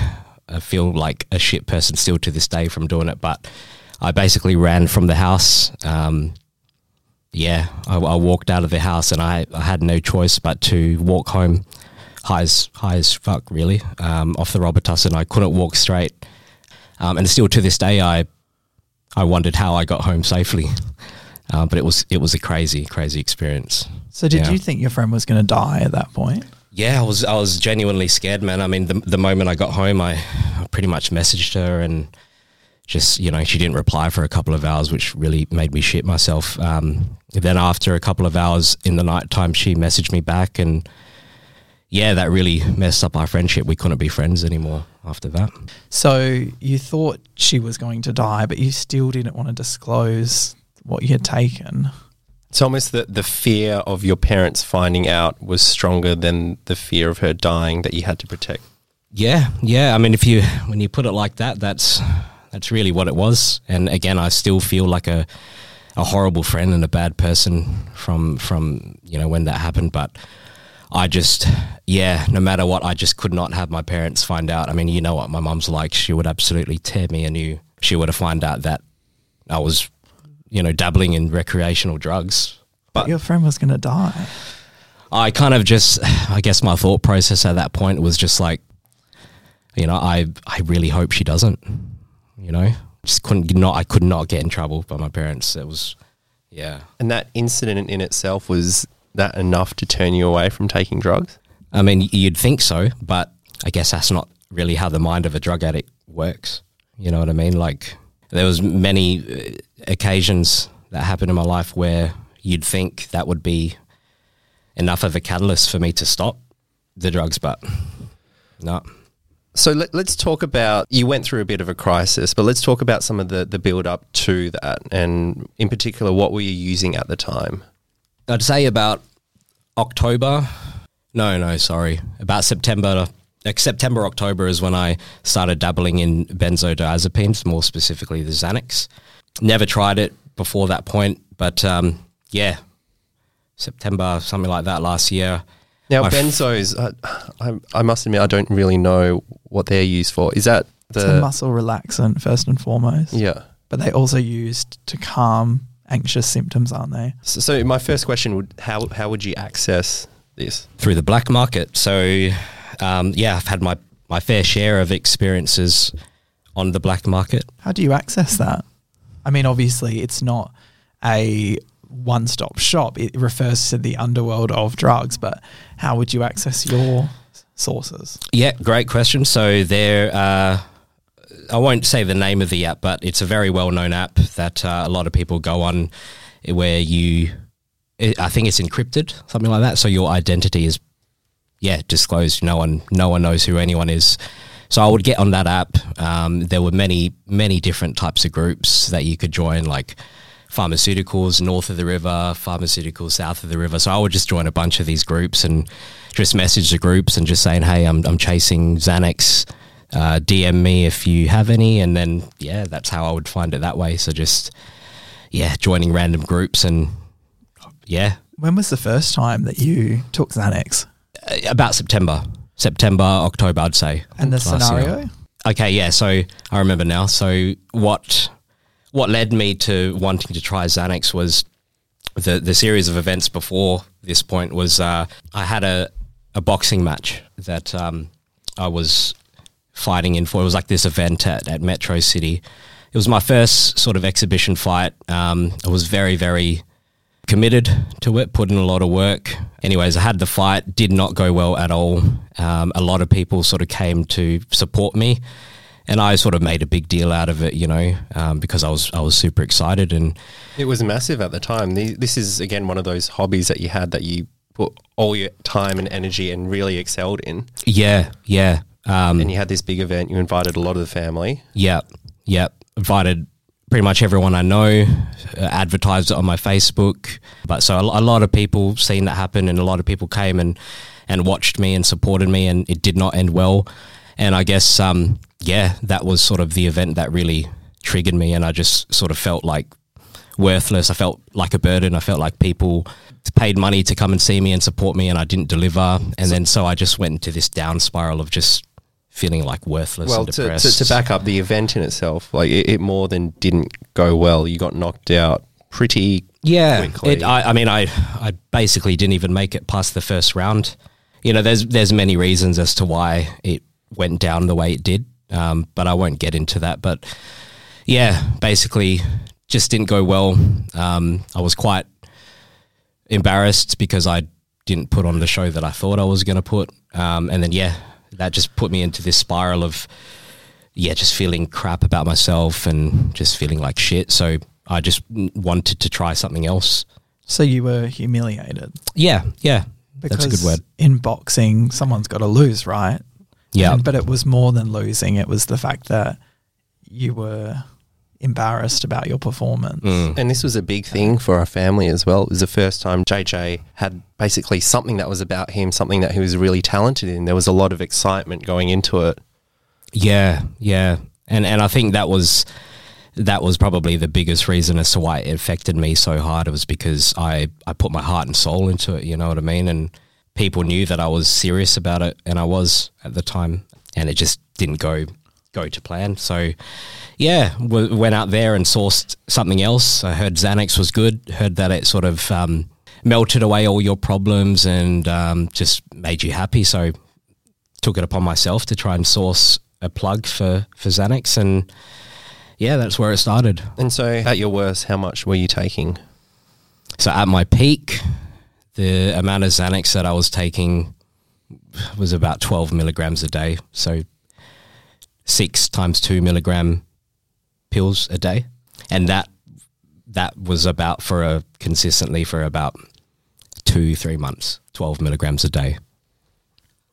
I feel like a shit person still to this day from doing it. But I basically ran from the house. Um, yeah, I, I, walked out of the house and I, I, had no choice but to walk home high as, high as fuck, really, um, off the Robitussin. I couldn't walk straight. Um, and still to this day, I, I wondered how I got home safely. Uh, but it was it was a crazy, crazy experience. So, did yeah. you think your friend was going to die at that point? Yeah, I was. I was genuinely scared, man. I mean, the the moment I got home, I, pretty much messaged her and just you know she didn't reply for a couple of hours, which really made me shit myself. Um, then after a couple of hours in the night time, she messaged me back, and yeah, that really messed up our friendship. We couldn't be friends anymore after that. So you thought she was going to die, but you still didn't want to disclose what you had taken. It's almost that the fear of your parents finding out was stronger than the fear of her dying that you had to protect. Yeah, yeah. I mean, if you when you put it like that, that's that's really what it was. And again, I still feel like a a horrible friend and a bad person from from you know when that happened. But I just yeah, no matter what, I just could not have my parents find out. I mean, you know what my mum's like; she would absolutely tear me a new. She would have found out that I was you know dabbling in recreational drugs. But your friend was going to die. I kind of just, *sighs* I guess my thought process at that point was just like, you know, I I really hope she doesn't you know, just couldn't not. I could not get in trouble by my parents. It was, yeah. And that incident in itself was that enough to turn you away from taking drugs? I mean, you'd think so, but I guess that's not really how the mind of a drug addict works. You know what I mean? Like there was many uh, occasions that happened in my life where you'd think that would be enough of a catalyst for me to stop the drugs, but no. So let, us talk about you went through a bit of a crisis, but let's talk about some of the the build up to that, and in particular, what were you using at the time? I'd say about October. No, no, sorry, about September. Like September, October is when I started dabbling in benzodiazepines, more specifically the Xanax. Never tried it before that point, but um, yeah, September, something like that last year. Now, benzos, I, I, must admit, I don't really know what they're used for. Is that the it's a muscle relaxant first and foremost? Yeah, but they also used to calm anxious symptoms, aren't they? So, so, my first question would how how would you access this through the black market? So, um, yeah, I've had my my fair share of experiences on the black market. How do you access that? I mean, obviously, it's not a one stop shop. It refers to the underworld of drugs, but how would you access your sources? Yeah, great question. So there, uh, I won't say the name of the app, but it's a very well known app that uh, a lot of people go on where you, I think it's encrypted, something like that. So your identity is, yeah, disclosed. No one, no one knows who anyone is. So I would get on that app. Um, there were many, many different types of groups that you could join, like pharmaceuticals north of the river, pharmaceuticals south of the river. So I would just join a bunch of these groups and just message the groups and just saying, hey, I'm, I'm chasing Xanax. Uh, DM me if you have any. And then, yeah, that's how I would find it that way. So just, yeah, joining random groups and, yeah. When was the first time that you took Xanax? Uh, about September. September, October, I'd say. And the scenario? Year. Okay, yeah. So I remember now. So what what led me to wanting to try Xanax was the the series of events before this point was uh, I had a a boxing match that um, I was fighting in for. It was like this event at, at Metro City. It was my first sort of exhibition fight. Um, I was very very committed to it, put in a lot of work. Anyways, I had the fight, did not go well at all. Um, a lot of people sort of came to support me and I sort of made a big deal out of it, you know, um, because I was I was super excited and It was massive at the time. The- This is again one of those hobbies that you had that you put all your time and energy and really excelled in. yeah, yeah, um, And you had this big event. You invited a lot of the family. yeah, yeah. Invited pretty much everyone I know, uh, advertised it on my Facebook. But so a, a lot of people seen that happen, and a lot of people came and and watched me and supported me, and it did not end well. And I guess, um, yeah, that was sort of the event that really triggered me, and I just sort of felt like worthless. I felt like a burden. I felt like people paid money to come and see me and support me, and I didn't deliver. And then so I just went into this down spiral of just feeling like worthless Well, and to, depressed. to, to back up the event in itself, like it, it more than didn't go well. You got knocked out pretty. Yeah, quickly. it, I, I mean, I, I basically didn't even make it past the first round. You know, there's there's many reasons as to why it went down the way it did, um, but I won't get into that. But yeah, basically, just didn't go well. Um, I was quite embarrassed because I didn't put on the show that I thought I was going to put, um, and then yeah, that just put me into this spiral of yeah, just feeling crap about myself and just feeling like shit. So I just wanted to try something else. So you were humiliated. Yeah, yeah, that's a good word. In boxing, someone's got to lose, right? Yeah, And- but it was more than losing. It was the fact that you were embarrassed about your performance. Mm. And this was a big thing for our family as well. It was the first time JJ had basically something that was about him, something that he was really talented in. There was a lot of excitement going into it. yeah, yeah, and and I think that was that was probably the biggest reason as to why it affected me so hard. It was because I I put my heart and soul into it. You know what I mean? And people knew that I was serious about it, and I was at the time, and it just didn't go go to plan. So yeah, w- went out there and sourced something else. I heard Xanax was good. Heard that it sort of um, melted away all your problems and um, just made you happy. So took it upon myself to try and source a plug for for Xanax, and yeah, that's where it started. And so, at your worst, how much were you taking? So at my peak, the amount of Xanax that I was taking was about 12 milligrams a day. So six times two milligram pills a day. And that, that was about for a consistently for about two, three months, 12 milligrams a day.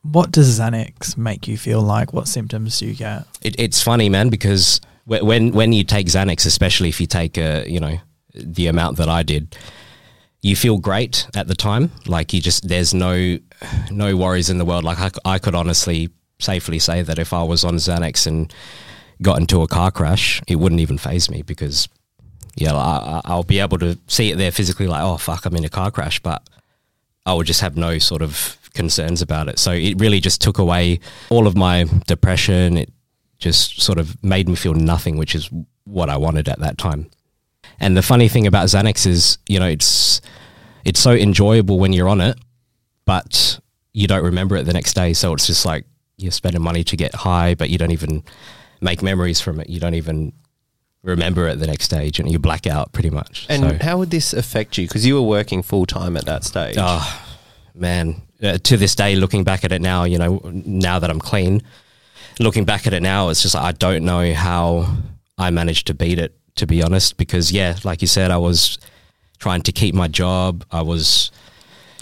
What does Xanax make you feel like? What symptoms do you get? It, it's funny, man, because when when you take Xanax, especially if you take a you know the amount that I did, you feel great at the time. Like you just there's no no worries in the world. Like I, I could honestly safely say that if I was on Xanax and got into a car crash, it wouldn't even faze me because yeah, I, I- I'll be able to see it there physically. Like oh fuck, I'm in a car crash, but I would just have no sort of concerns about it. So it really just took away all of my depression. It just sort of made me feel nothing, which is what I wanted at that time. And the funny thing about Xanax is, you know, it's it's so enjoyable when you're on it, but you don't remember it the next day. So it's just like you're spending money to get high, but you don't even make memories from it. You don't even remember it the next day. You, know, you black out pretty much. And So- how would this affect you? Because you were working full time at that stage. Oh, man. Uh, to this day, looking back at it now, you know, now that I'm clean, looking back at it now, it's just like, I don't know how I managed to beat it, to be honest. Because, yeah, like you said, I was trying to keep my job. I was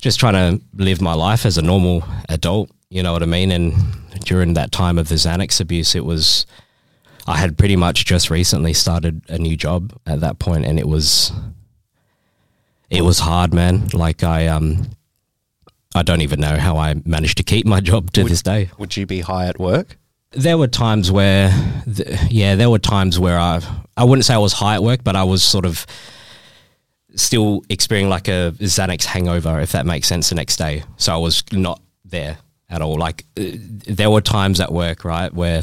just trying to live my life as a normal adult. You know what I mean? And during that time of the Xanax abuse, it was, I had pretty much just recently started a new job at that point, and it was, it was hard, man. Like I, um, I don't even know how I managed to keep my job to this day. Would you be high at work? There were times where, th- yeah, there were times where I, I wouldn't say I was high at work, but I was sort of still experiencing like a Xanax hangover, if that makes sense, the next day. So I was not there at all. Like uh, there were times at work, right, where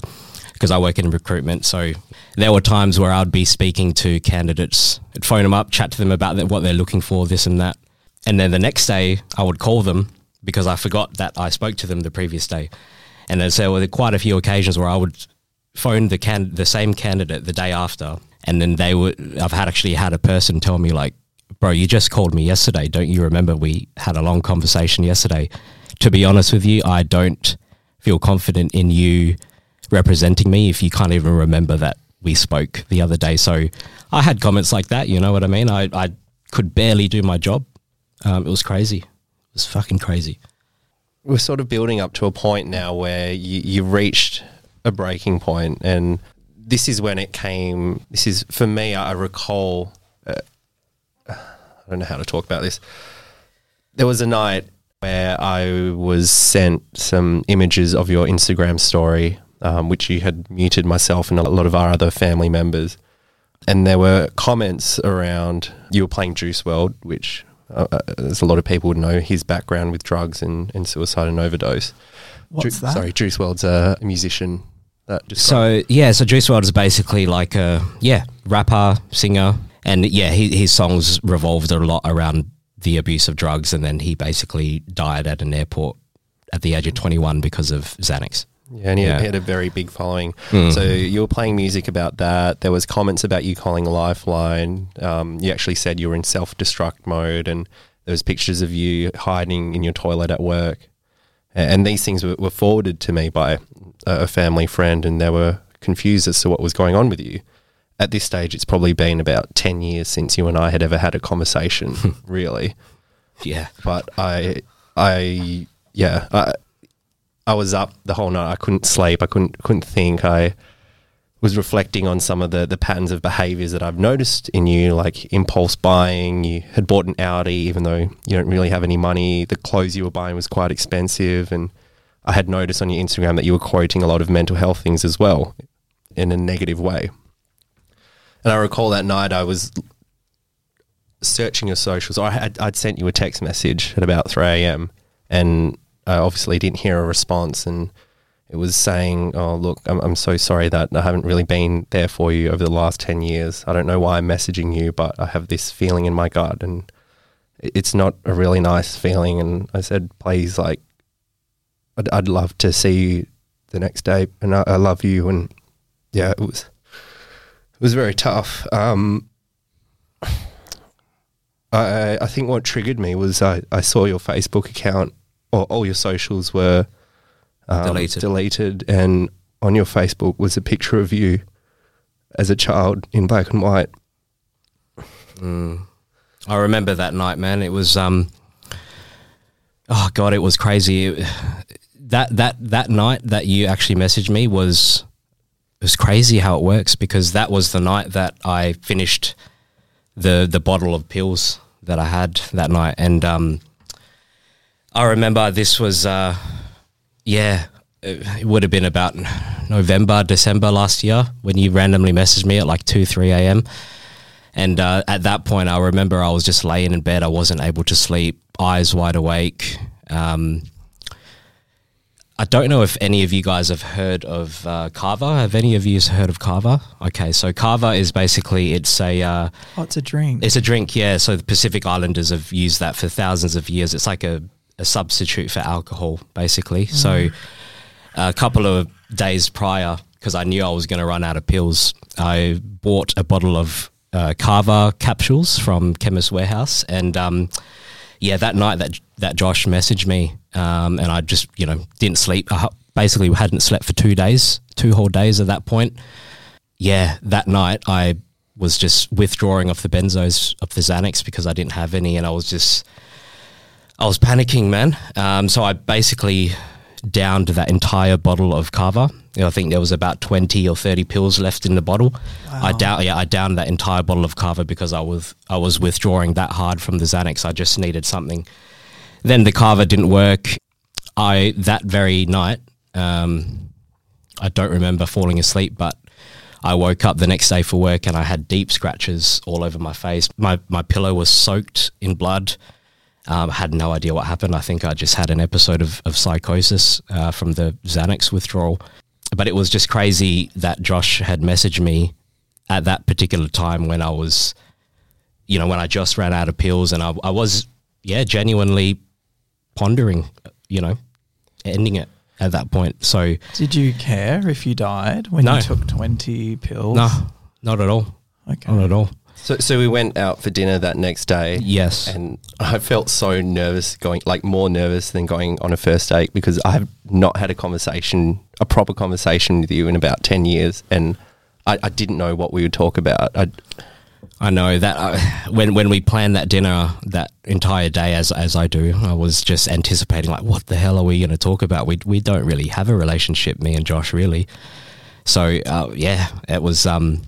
because I work in recruitment, so there were times where I'd be speaking to candidates, I'd phone them up, chat to them about what they're looking for, this and that, and then the next day I would call them because I forgot that I spoke to them the previous day, and then so there were quite a few occasions where I would phone the can the same candidate the day after, and then they would. I've had actually had a person tell me like, "Bro, you just called me yesterday. Don't you remember we had a long conversation yesterday?" To be honest with you, I don't feel confident in you representing me if you can't even remember that we spoke the other day. So I had comments like that. You know what I mean? I I could barely do my job. Um, it was crazy. It was fucking crazy. We're sort of building up to a point now where you, you reached a breaking point, and this is when it came. This is for me. I recall. Uh, I don't know how to talk about this. There was a night where I was sent some images of your Instagram story, um, which you had muted myself and a lot of our other family members. And there were comments around you were playing Juice WRLD, which uh, uh, there's a lot of people would know his background with drugs and, and suicide and overdose. What's Ju- that? Sorry, Juice WRLD's a musician that So yeah, so Juice WRLD is basically like a yeah rapper, singer, and yeah, he, his songs revolved a lot around the abuse of drugs, and then he basically died at an airport at the age of twenty one because of Xanax. Yeah, and he, Yeah. had a very big following. Mm. So you were playing music about that. There was comments about you calling Lifeline. Um, you actually said you were in self-destruct mode, and there was pictures of you hiding in your toilet at work. And these things were, were forwarded to me by a family friend, and they were confused as to what was going on with you. At this stage, it's probably been about ten years since you and I had ever had a conversation, *laughs* really Yeah, but I, I, yeah, I, I was up the whole night. I couldn't sleep. I couldn't couldn't think. I was reflecting on some of the the patterns of behaviors that I've noticed in you, like impulse buying. You had bought an Audi, even though you don't really have any money. The clothes you were buying was quite expensive, and I had noticed on your Instagram that you were quoting a lot of mental health things as well, in a negative way. And I recall that night I was searching your socials. I had, I'd sent you a text message at about 3 a.m. and I obviously didn't hear a response. And it was saying, Oh, look, I'm, I'm so sorry that I haven't really been there for you over the last 10 years. I don't know why I'm messaging you, but I have this feeling in my gut. And it's not a really nice feeling. And I said, Please, like, I'd, I'd love to see you the next day. And I, I love you. And yeah, it was. It was very tough. Um, I, I think what triggered me was I, I saw your Facebook account, or all your socials were um, Deleted. deleted, and on your Facebook was a picture of you as a child in black and white. Mm. I remember that night, man. It was um Oh god, it was crazy. It- *sighs* that that that night that you actually messaged me was was crazy how it works because that was the night that I finished the the bottle of pills that I had that night and um I remember this was uh yeah, it, it would have been about November, December last year when you randomly messaged me at like 2 3 a.m. And uh, at that point, I remember I was just laying in bed. I wasn't able to sleep, eyes wide awake. Um, I don't know if any of you guys have heard of uh, Kava. Have any of you heard of Kava? Okay, so Kava is basically it's a uh, Oh, it's a drink. it's a drink. Yeah, so the Pacific Islanders have used that for thousands of years. It's like a, a substitute for alcohol, basically. So a couple of days prior, because I knew I was going to run out of pills, I bought a bottle of uh, Kava capsules from Chemist Warehouse, and um, yeah, that night that that Josh messaged me, um, and I just you know didn't sleep. I basically hadn't slept for two days, two whole days at that point. Yeah, that night I was just withdrawing off the benzos, of the Xanax because I didn't have any, and I was just I was panicking, man. Um, so I basically downed that entire bottle of Kava. You know, I think there was about twenty or thirty pills left in the bottle. I Wow. down, yeah, I downed that entire bottle of Kava because I was I was withdrawing that hard from the Xanax. I just needed something. Then the Kava didn't work. I that very night, um, I don't remember falling asleep, but I woke up the next day for work and I had deep scratches all over my face. My my pillow was soaked in blood. Um, I had no idea what happened. I think I just had an episode of, of psychosis uh, from the Xanax withdrawal. But it was just crazy that Josh had messaged me at that particular time when I was, you know, when I just ran out of pills and I, I was, yeah, genuinely pondering, you know, ending it at that point. So, Did you care if you died when No. you took 20 pills? no, not at all. Okay. Not at all. So, so we went out for dinner that next day. Yes. And I felt so nervous going, like more nervous than going on a first date because I have not had a conversation, a proper conversation with you in about 10 years. And I, I didn't know what we would talk about. I, I know that uh, when when we planned that dinner that entire day, as as I do, I was just anticipating like, what the hell are we going to talk about? We we don't really have a relationship, me and Josh, really. So uh, yeah, it was. Um,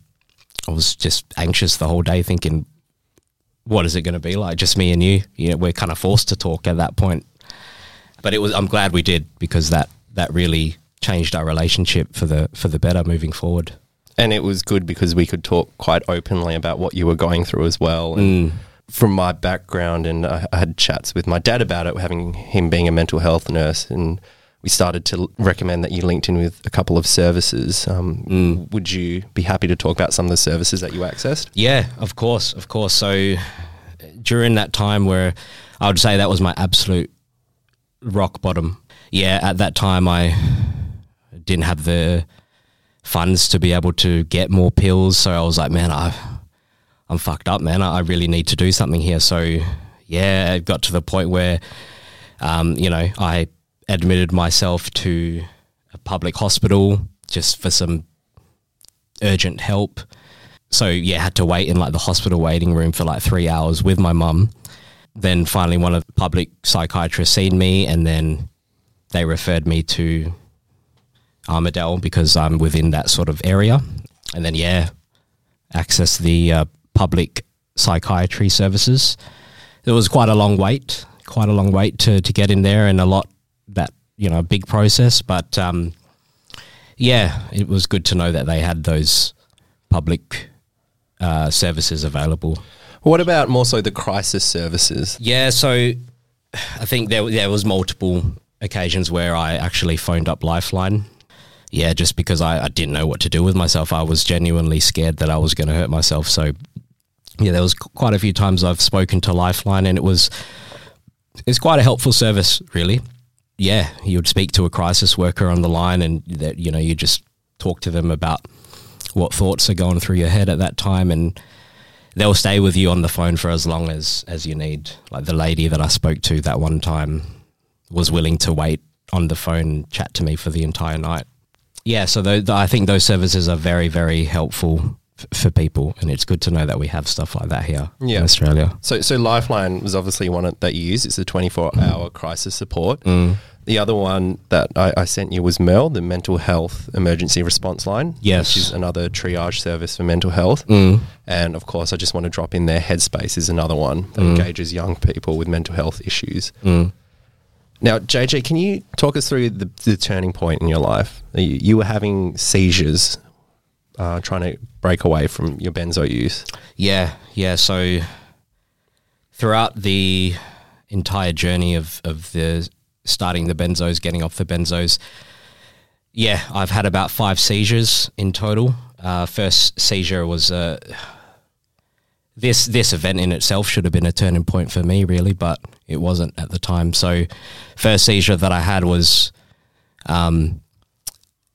I was just anxious the whole day, thinking, what is it going to be like? Just me and you. You know, we're kind of forced to talk at that point. But it was. I'm glad we did because that that really changed our relationship for the for the better moving forward. And it was good because we could talk quite openly about what you were going through as well. And from my background, and I, I had chats with my dad about it, having him being a mental health nurse, and we started to l- recommend that you linked in with a couple of services. Um, Would you be happy to talk about some of the services that you accessed? Yeah, of course, of course. So during that time where I would say that was my absolute rock bottom. Yeah, at that time I didn't have the funds to be able to get more pills, so I was like, man, I I'm fucked up, man. I I really need to do something here. So yeah, it got to the point where um, you know, I admitted myself to a public hospital just for some urgent help. So yeah, had to wait in like the hospital waiting room for like three hours with my mum. Then finally, one of the public psychiatrists seen me, and then they referred me to Armadale because I'm within that sort of area. And then yeah, access the uh, public psychiatry services. It was quite a long wait, quite a long wait to to get in there, and a lot that you know, a big process. But um, yeah, it was good to know that they had those public uh, services available. What about more so the crisis services? Yeah, so I think there there was multiple occasions where I actually phoned up Lifeline. Yeah, just because I, I didn't know what to do with myself. I was genuinely scared that I was going to hurt myself. So yeah, there was quite a few times I've spoken to Lifeline, and it was it's quite a helpful service, really. Yeah, you would speak to a crisis worker on the line, and that you know you just talk to them about what thoughts are going through your head at that time, and they'll stay with you on the phone for as long as as you need. Like the lady that I spoke to that one time was willing to wait on the phone chat to me for the entire night. Yeah, so th- I think those services are very very helpful f- for people, and it's good to know that we have stuff like that here Yeah. in Australia. So, so Lifeline was obviously one that you use. It's a 24 hour crisis support. Mm. The other one that I, I sent you was MHERL, the Mental Health Emergency Response Line. Yes. Which is another triage service for mental health. Mm. And of course, I just want to drop in there Headspace is another one that engages young people with mental health issues. Mm. Now, JJ, can you talk us through the, the turning point in your life? You, you were having seizures, uh, trying to break away from your benzo use. Yeah, yeah. So throughout the entire journey of of the starting the benzos, getting off the benzos, yeah, I've had about five seizures in total. Uh, first seizure was uh, this this event in itself should have been a turning point for me, really, but it wasn't at the time. So, first seizure that I had was, um,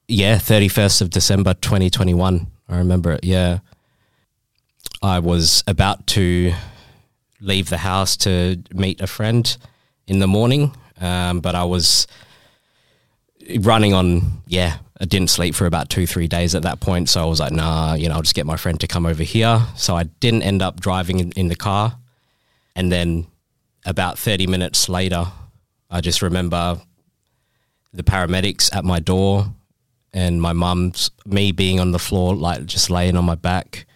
yeah, thirty first of December, twenty twenty one. I remember it. Yeah, I was about to leave the house to meet a friend in the morning, um, but I was running on, yeah, I didn't sleep for about two, three days at that point. So I was like, nah, you know, I'll just get my friend to come over here. So I didn't end up driving in, in the car. And then about 30 minutes later, I just remember the paramedics at my door and my mum's, me being on the floor, like just laying on my back.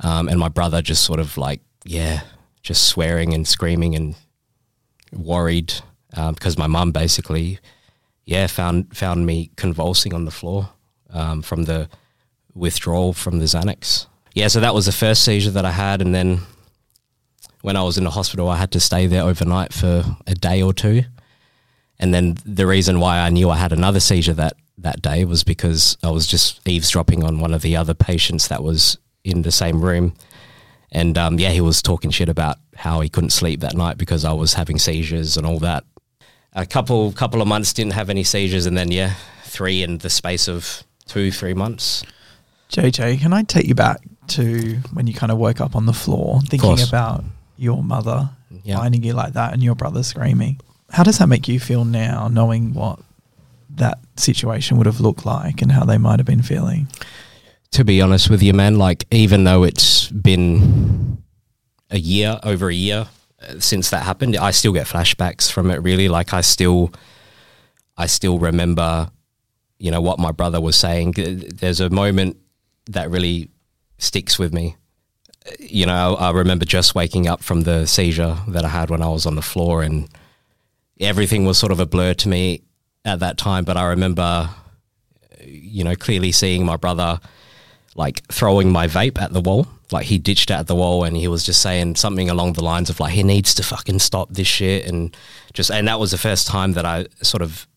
Um, and my brother just sort of like, yeah, just swearing and screaming and worried because my mum basically, yeah, found found me convulsing on the floor um, from the withdrawal from the Xanax. Yeah, so that was the first seizure that I had, and then when I was in the hospital, I had to stay there overnight for a day or two. And then the reason why I knew I had another seizure that that day was because I was just eavesdropping on one of the other patients that was in the same room. And um, yeah, he was talking shit about how he couldn't sleep that night because I was having seizures and all that. A couple couple of months didn't have any seizures, and then yeah, three in the space of two three months. JJ, can I take you back to when you kind of woke up on the floor thinking about your mother Yeah. finding you like that and your brother screaming? How does that make you feel now, knowing what that situation would have looked like and how they might have been feeling? to be honest with you, man, like even though it's been a year, over a year since that happened, I still get flashbacks from it. Really, like I still, I still remember, you know, what my brother was saying. There's a moment that really sticks with me. You know, I remember just waking up from the seizure that I had when I was on the floor, and everything was sort of a blur to me at that time. But I remember, you know, clearly seeing my brother like throwing my vape at the wall. Like he ditched it at the wall and he was just saying something along the lines of like he needs to fucking stop this shit and just and that was the first time that I sort of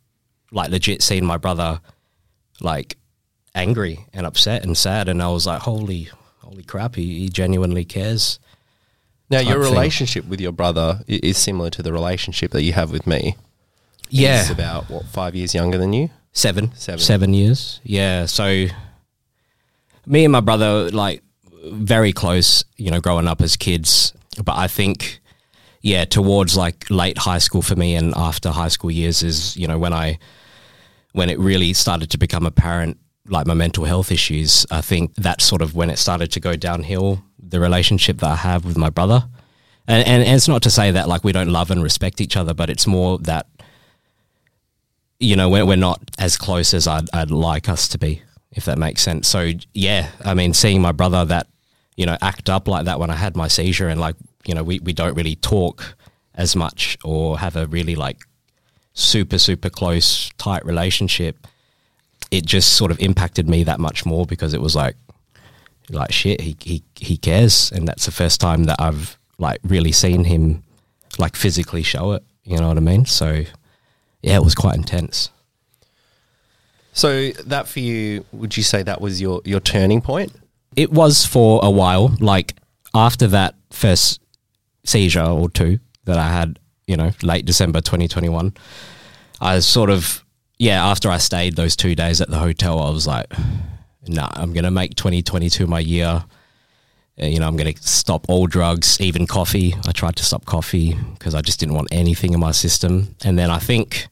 like legit seen my brother like angry and upset and sad and I was like holy holy crap he, he genuinely cares. Now, your type thing. relationship with your brother is similar to the relationship that you have with me. Yeah. He's about what five years younger than you. Seven. Seven. Seven years. Yeah. So me and my brother, like, very close, you know, growing up as kids. But I think, yeah, towards like late high school for me and after high school years is, you know, when I, when it really started to become apparent, like my mental health issues, I think that's sort of when it started to go downhill, the relationship that I have with my brother. And, and, and it's not to say that like we don't love and respect each other, but it's more that you know, we're, we're not as close as I'd, I'd like us to be, if that makes sense. So, yeah, I mean, seeing my brother that, you know, act up like that when I had my seizure and like, you know, we, we don't really talk as much or have a really like super, super close, tight relationship, it just sort of impacted me that much more because it was like, like shit, he, he, he cares. And that's the first time that I've like really seen him like physically show it. You know what I mean? So, yeah, it was quite intense. So that for you, would you say that was your your turning point? It was for a while. Like after that first seizure or two that I had, you know, late December 2021, I sort of, yeah, after I stayed those two days at the hotel, I was like, nah, I'm going to make 2022 my year. Uh, You know, I'm going to stop all drugs, even coffee. I tried to stop coffee because I just didn't want anything in my system. And then I think,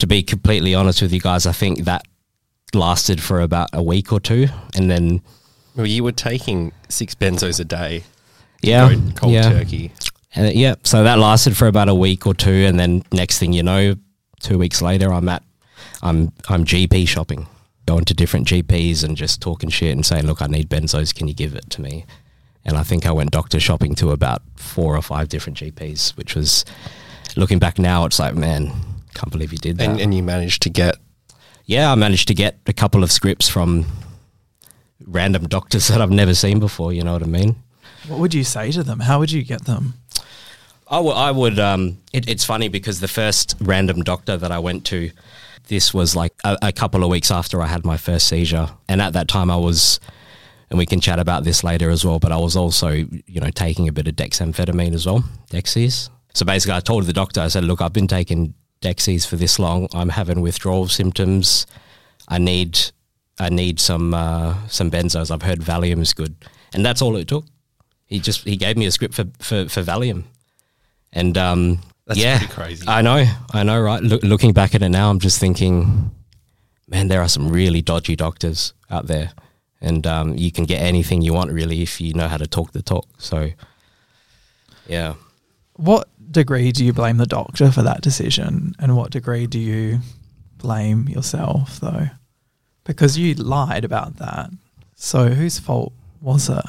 to be completely honest with you guys, I think that lasted for about a week or two. And then, Well, you were taking six benzos a day. yeah, Cold- yeah. turkey. And uh, yeah, so that lasted for about a week or two, and then next thing you know, two weeks later, I'm at, I'm I'm GP shopping, going to different GPs and just talking shit and saying, look, I need benzos, can you give it to me? And I think I went doctor shopping to about four or five different GPs, which was, looking back now, it's like, man, can't believe you did that. And, and you managed to get yeah, I managed to get a couple of scripts from random doctors *laughs* that I've never seen before. You know what I mean? What would you say to them? How would you get them? I would. I would um, it, it's funny because the first random doctor that I went to, this was like a, a couple of weeks after I had my first seizure, and at that time I was, and we can chat about this later as well. But I was also, you know, taking a bit of dexamphetamine as well, Dexies. So basically, I told the doctor, I said, "Look, I've been taking Dexies for this long. I'm having withdrawal symptoms. I need, I need some uh, some benzos. I've heard Valium is good, and that's all it took. He just he gave me a script for for, for Valium." And um, That's yeah, crazy. I know, I know, right? Look, looking back at it now, I'm just thinking, man, there are some really dodgy doctors out there, and um, you can get anything you want really if you know how to talk the talk. So, yeah, What degree do you blame the doctor for that decision, and what degree do you blame yourself though? Because you lied about that. So whose fault was it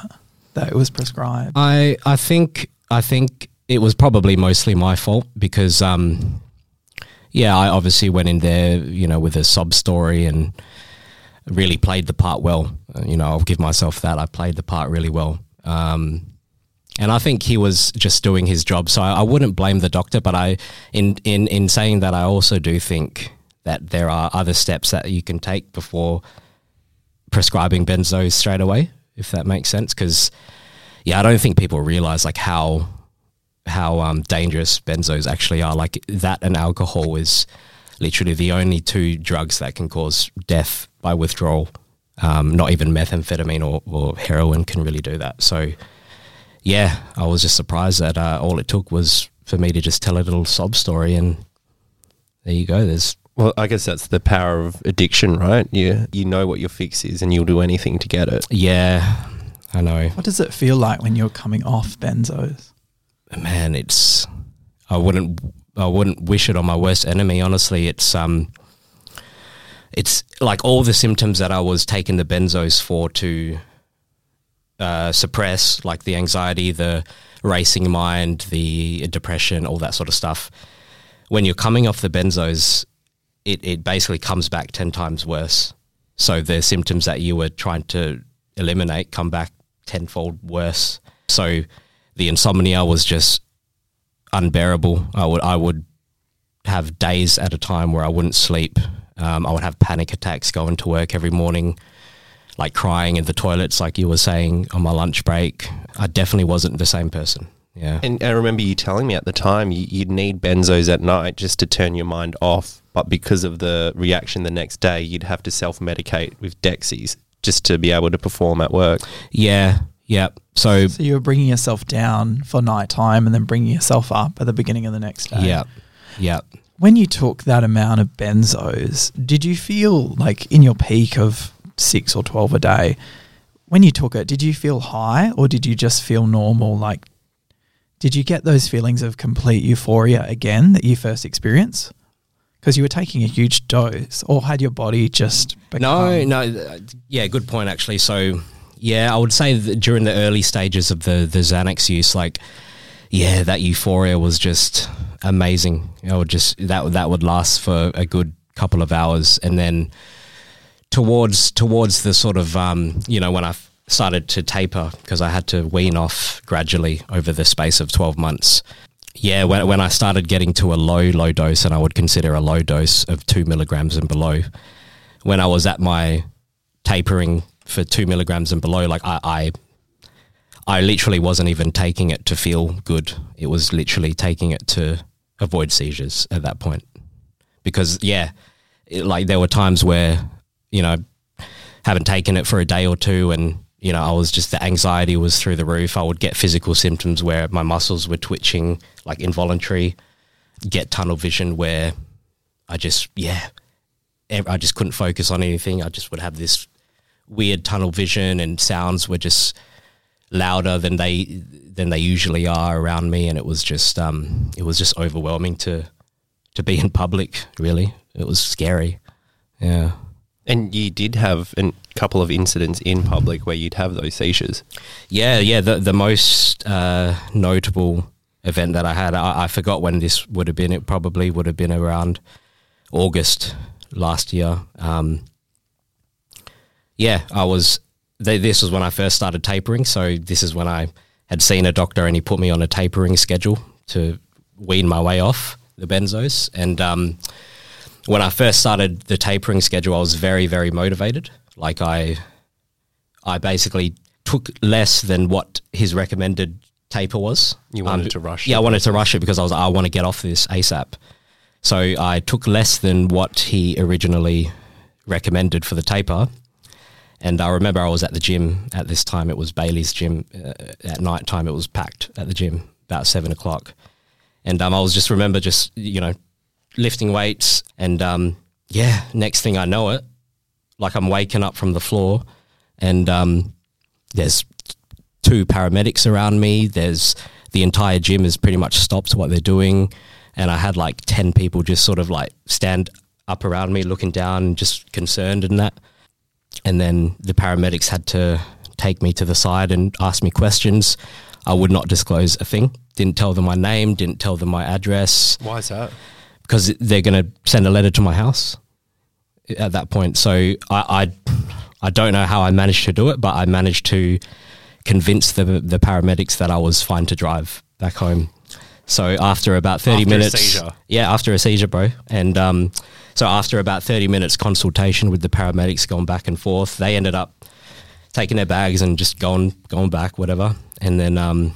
that it was prescribed? I I think I think it was probably mostly my fault because um yeah, I obviously went in there, you know, with a sob story and really played the part well. Uh, You know, I'll give myself that. I played the part really well. Um and I think he was just doing his job. So I, I wouldn't blame the doctor, but I in in in saying that I also do think that there are other steps that you can take before prescribing benzos straight away, if that makes sense. Because yeah, I don't think people realize like how how um, dangerous benzos actually are. Like that and alcohol is literally the only two drugs that can cause death by withdrawal Um, not even methamphetamine or, or heroin can really do that. So, yeah, I was just surprised that uh, all it took was for me to just tell a little sob story, and there you go. There's Well, I guess that's the power of addiction, right? You you know what your fix is, and you'll do anything to get it. yeah, I know. What does it feel like when you're coming off benzos? man, it's I wouldn't I wouldn't wish it on my worst enemy. Honestly, it's um, it's like all the symptoms that I was taking the benzos for to uh, suppress, like the anxiety, the racing mind, the depression, all that sort of stuff. When you're coming off the benzos, it it basically comes back ten times worse. So the symptoms that you were trying to eliminate come back tenfold worse. So the insomnia was just unbearable. I would I would have days at a time where I wouldn't sleep. Um, I would have panic attacks going to work every morning, like crying in the toilets, like you were saying on my lunch break. I definitely wasn't the same person. Yeah. And I remember you telling me at the time you, you'd need benzos at night just to turn your mind off, but because of the reaction the next day, you'd have to self medicate with Dexies just to be able to perform at work. Yeah. Yeah. So, So you were bringing yourself down for nighttime and then bringing yourself up at the beginning of the next day. yeah. Yeah. When you took that amount of benzos, did you feel like in your peak of six or 12 a day, when you took it, did you feel high or did you just feel normal? Like, did you get those feelings of complete euphoria again that you first experienced? Because you were taking a huge dose, or had your body just No, no, uh, yeah, good point actually. So, yeah, I would say that during the early stages of the the Xanax use, like, yeah, that euphoria was just amazing. I would just that that would last for a good couple of hours, and then towards towards the sort of um, you know when I started to taper because I had to wean off gradually over the space of twelve months. Yeah, when, when I started getting to a low, low dose, and I would consider a low dose of two milligrams and below, when I was at my tapering for two milligrams and below, like I, I, I literally wasn't even taking it to feel good. It was literally taking it to avoid seizures at that point. Because yeah, it, like there were times where you know haven't taken it for a day or two, and you know I was just the anxiety was through the roof. I would get physical symptoms where my muscles were twitching, like involuntary. Get tunnel vision where I just yeah I just couldn't focus on anything. I just would have this weird tunnel vision, and sounds were just louder than they than they usually are around me, and it was just um, it was just overwhelming to to be in public. Really, it was scary. Yeah, And you did have a couple of incidents in public where you'd have those seizures. yeah, yeah. The the most uh, notable event that I had, I, I forgot when this would have been. It probably would have been around August last year. Um, yeah, I was. Th- this was when I first started tapering. So this is when I had seen a doctor, and he put me on a tapering schedule to wean my way off the benzos. And um, when I first started the tapering schedule, I was very, very motivated. Like I, I basically took less than what his recommended taper was. You wanted to rush Yeah, it. I wanted to rush it because I was I want to get off this ASAP. So I took less than what he originally recommended for the taper. And I remember I was at the gym at this time. It was Bailey's gym. Uh, at night time, it was packed at the gym about seven o'clock. And um, I was just remember just you know lifting weights and um, yeah. Next thing I know it, like I'm waking up from the floor, and um, there's two paramedics around me. There's the entire gym is pretty much stopped what they're doing, and I had like ten people just sort of like stand up around me, looking down, and just concerned and that. And then the paramedics had to take me to the side and ask me questions. I would not disclose a thing. Didn't tell them my name. Didn't tell them my address Why is that? Because they're going to send a letter to my house at that point. So I, I, I don't know how I managed to do it, but I managed to convince the the paramedics that I was fine to drive back home. So after about thirty After a minutes, seizure? yeah, after a seizure, bro, and um, so after about thirty minutes consultation with the paramedics, going back and forth, they ended up taking their bags and just going going back, whatever. And then um,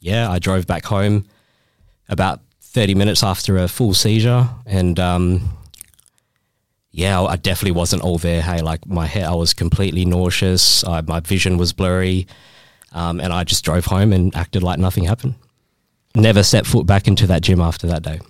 yeah, I drove back home about thirty minutes after a full seizure, and um, yeah, I definitely wasn't all there. Hey, like my hair, I was completely nauseous. I, my vision was blurry, um, and I just drove home and acted like nothing happened. Never set foot back into that gym after that day.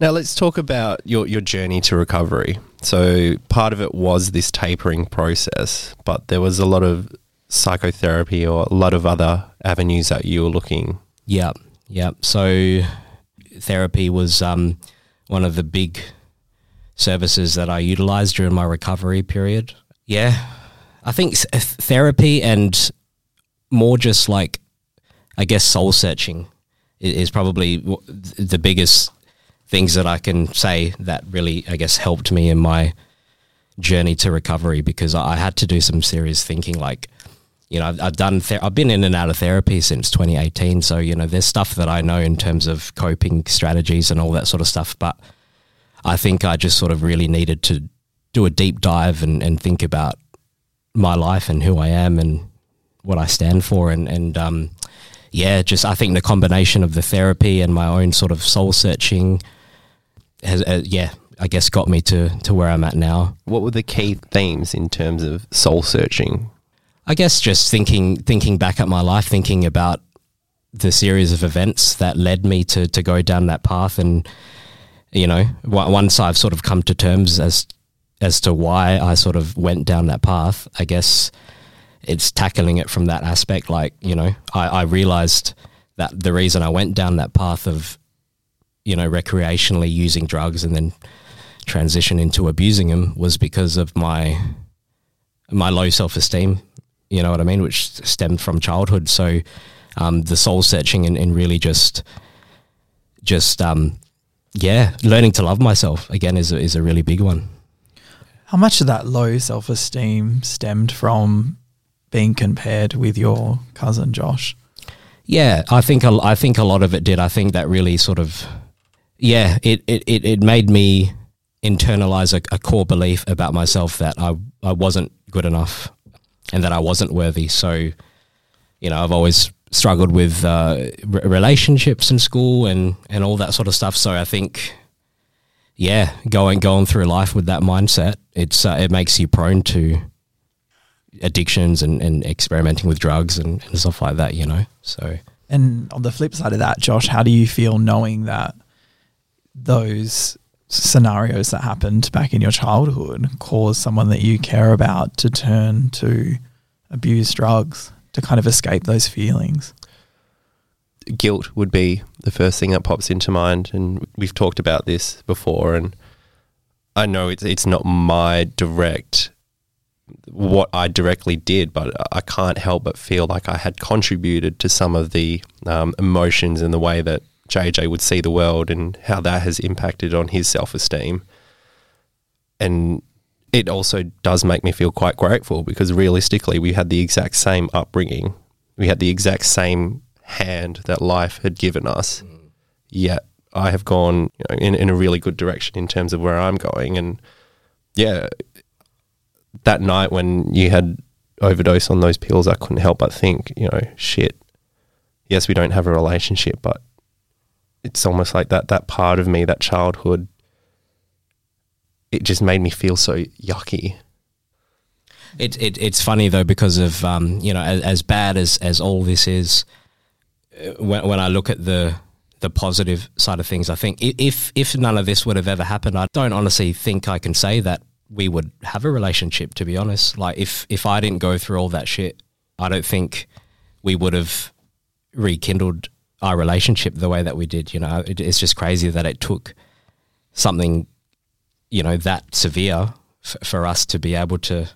Now let's talk about your your journey to recovery. So part of it was this tapering process, but there was a lot of psychotherapy or a lot of other avenues that you were looking. Yeah, yeah. So therapy was um, one of the big services that I utilized during my recovery period. Yeah, I think therapy and more just like, I guess, soul searching is probably the biggest things that I can say that really, I guess, helped me in my journey to recovery because I had to do some serious thinking. Like, you know, I've, I've done, I've been in and out of therapy since 2018. So, you know, there's stuff that I know in terms of coping strategies and all that sort of stuff. But I think I just sort of really needed to do a deep dive and, and think about my life and who I am and what I stand for. And, and, um, yeah, just I think the combination of the therapy and my own sort of soul searching, has, uh, yeah, I guess got me to, to where I'm at now. What were the key themes in terms of soul searching? I guess just thinking thinking back at my life, thinking about the series of events that led me to to go down that path, and you know, once I've sort of come to terms as as to why I sort of went down that path, I guess it's tackling it from that aspect. Like you know, I, I realized that the reason I went down that path of you know, recreationally using drugs and then transition into abusing them was because of my my low self esteem. You know what I mean, which stemmed from childhood. So um, the soul searching and, and really just just um, yeah, learning to love myself again is a, is a really big one. How much of that low self esteem stemmed from being compared with your cousin Josh? Yeah, I think a, I think a lot of it did. I think that really sort of yeah, it, it, it, it made me internalize a, a, core belief about myself that I, I wasn't good enough and that I wasn't worthy. So, you know, I've always struggled with uh, relationships in school and, and all that sort of stuff. So I think, yeah, going going through life with that mindset, it's uh, it makes you prone to addictions and, and experimenting with drugs and, and stuff like that. You know, so. And on the flip side of that, Josh, how do you feel knowing that those scenarios that happened back in your childhood cause someone that you care about to turn to abuse drugs to kind of escape those feelings? Guilt would be the first thing that pops into mind, and we've talked about this before. And I know it's it's not my direct what I directly did, but I can't help but feel like I had contributed to some of the um, emotions and the way that JJ would see the world and how that has impacted on his self esteem. And it also does make me feel quite grateful because realistically, we had the exact same upbringing. We had the exact same hand that life had given us. Mm. Yet I have gone you know, in, in a really good direction in terms of where I'm going. And yeah, that night when you had overdose on those pills, I couldn't help but think, you know, shit. Yes, we don't have a relationship, but it's almost like that that part of me, that childhood, it just made me feel so yucky. It, it it's funny though because of um, you know as, as bad as, as all this is, uh, when when I look at the the positive side of things, I think if if none of this would have ever happened, I don't honestly think I can say that we would have a relationship. To be honest, like if if I didn't go through all that shit, I don't think we would have rekindled our relationship the way that we did. You know, it, it's just crazy that it took something, you know, that severe f- for us to be able to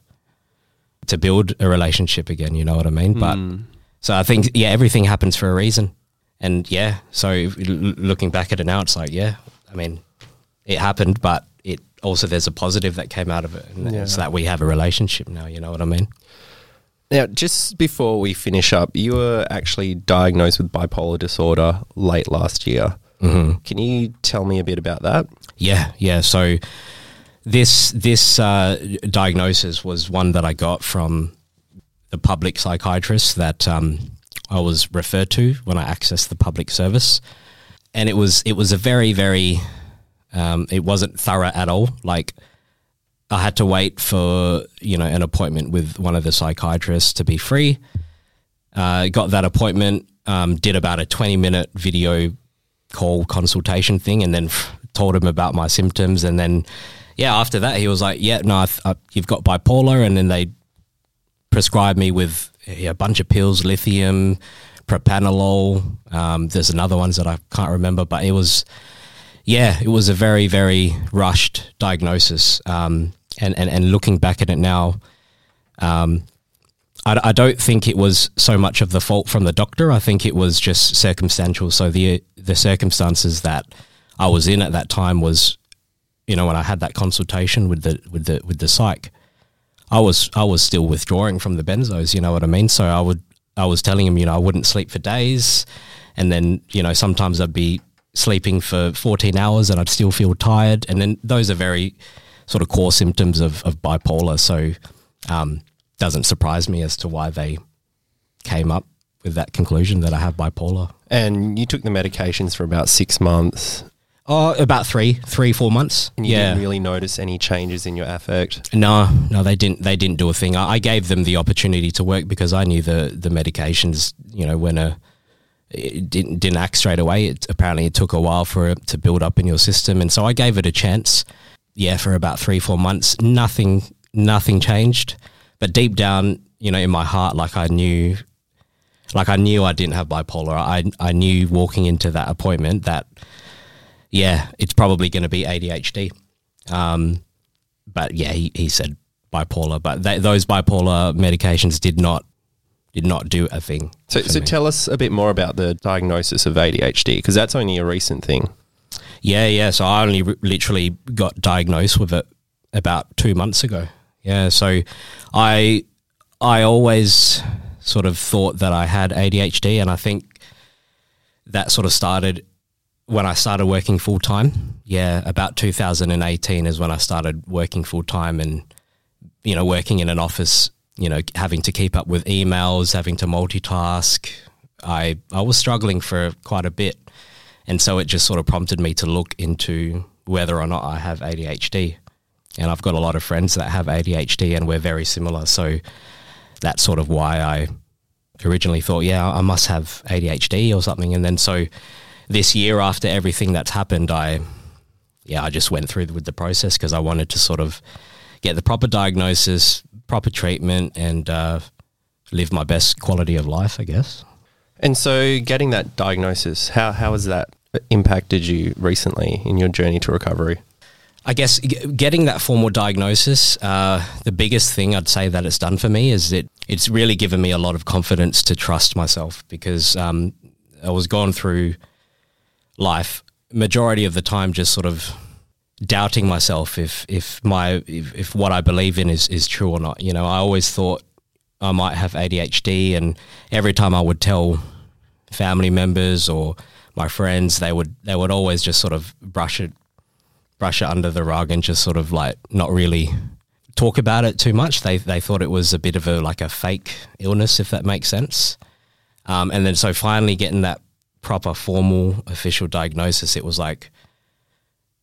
to build a relationship again. You know what I mean? Mm. But hmm. so I think yeah, everything happens for a reason, and yeah. So looking back at it now, it's like yeah, I mean, it happened, but it also there's a positive that came out of it, and yeah. it's that we have a relationship now. You know what I mean? Now, just before we finish up, you were actually diagnosed with bipolar disorder late last year. Mm-hmm. Can you tell me a bit about that? Yeah, yeah. So this this uh, diagnosis was one that I got from the public psychiatrist that um, I was referred to when I accessed the public service, and it was it was a very very um, it wasn't thorough at all. Like I had to wait for you know an appointment with one of the psychiatrists to be free. Uh, got that appointment, um, did about a twenty minute video call consultation thing, and then *laughs* told him about my symptoms, and then yeah, after that he was like, yeah, no, I th- I, you've got bipolar, and then they prescribed me with yeah, a bunch of pills, lithium, propanolol. Um, there's another ones that I can't remember, but it was yeah, it was a very, very rushed diagnosis. Um, and, and, and looking back at it now, um, I, I, don't think it was so much of the fault from the doctor. I think it was just circumstantial. So the the circumstances that I was in at that time was, you know, when I had that consultation with the with the with the psych, I was I was still withdrawing from the benzos. You know what I mean? So I would I was telling him, you know, I wouldn't sleep for days, and then you know sometimes I'd be sleeping for 14 hours and I'd still feel tired. And then those are very sort of core symptoms of, of bipolar. So um, doesn't surprise me as to why they came up with that conclusion that I have bipolar. And you took the medications for about six months. Oh, about three, three, four months. And you yeah. didn't really notice any changes in your affect. No, no, they didn't. They didn't do a thing. I, I gave them the opportunity to work because I knew the the medications. You know, when a it didn't didn't act straight away. It, apparently, it took a while for it to build up in your system, and so I gave it a chance. Yeah, for about three four months, nothing nothing changed. But deep down, you know, in my heart, like I knew, like I knew I didn't have bipolar. I I knew walking into that appointment that, yeah, it's probably going to be ADHD. Um, but yeah, he, he said bipolar. But those bipolar medications did not did not do a thing. So, so tell us a bit more about the diagnosis of ADHD because that's only a recent thing. Yeah, yeah. So I only literally got diagnosed with it about two months ago. Yeah. So I I always sort of thought that I had ADHD, and I think that sort of started when I started working full time. Yeah, about 2018 is when I started working full time and you know working in an office you know, having to keep up with emails, having to multitask. I I was struggling for quite a bit, and so it just sort of prompted me to look into whether or not I have ADHD. And I've got a lot of friends that have ADHD, and we're very similar. So that's sort of why I originally thought, yeah, I must have ADHD or something. And then so this year, after everything that's happened, I yeah, I just went through with the process because I wanted to sort of get the proper diagnosis, proper treatment and uh, live my best quality of life, I guess. And so, getting that diagnosis, how how has that impacted you recently in your journey to recovery? I guess getting that formal diagnosis, uh, the biggest thing I'd say that it's done for me is that it's really given me a lot of confidence to trust myself because um, I was going through life majority of the time just sort of doubting myself if if my if, if what I believe in is is true or not. You know, I always thought I might have ADHD, and every time I would tell family members or my friends, they would they would always just sort of brush it brush it under the rug and just sort of like not really talk about it too much. They they thought it was a bit of a like a fake illness, if that makes sense. Um, and then so finally getting that proper formal official diagnosis, it was like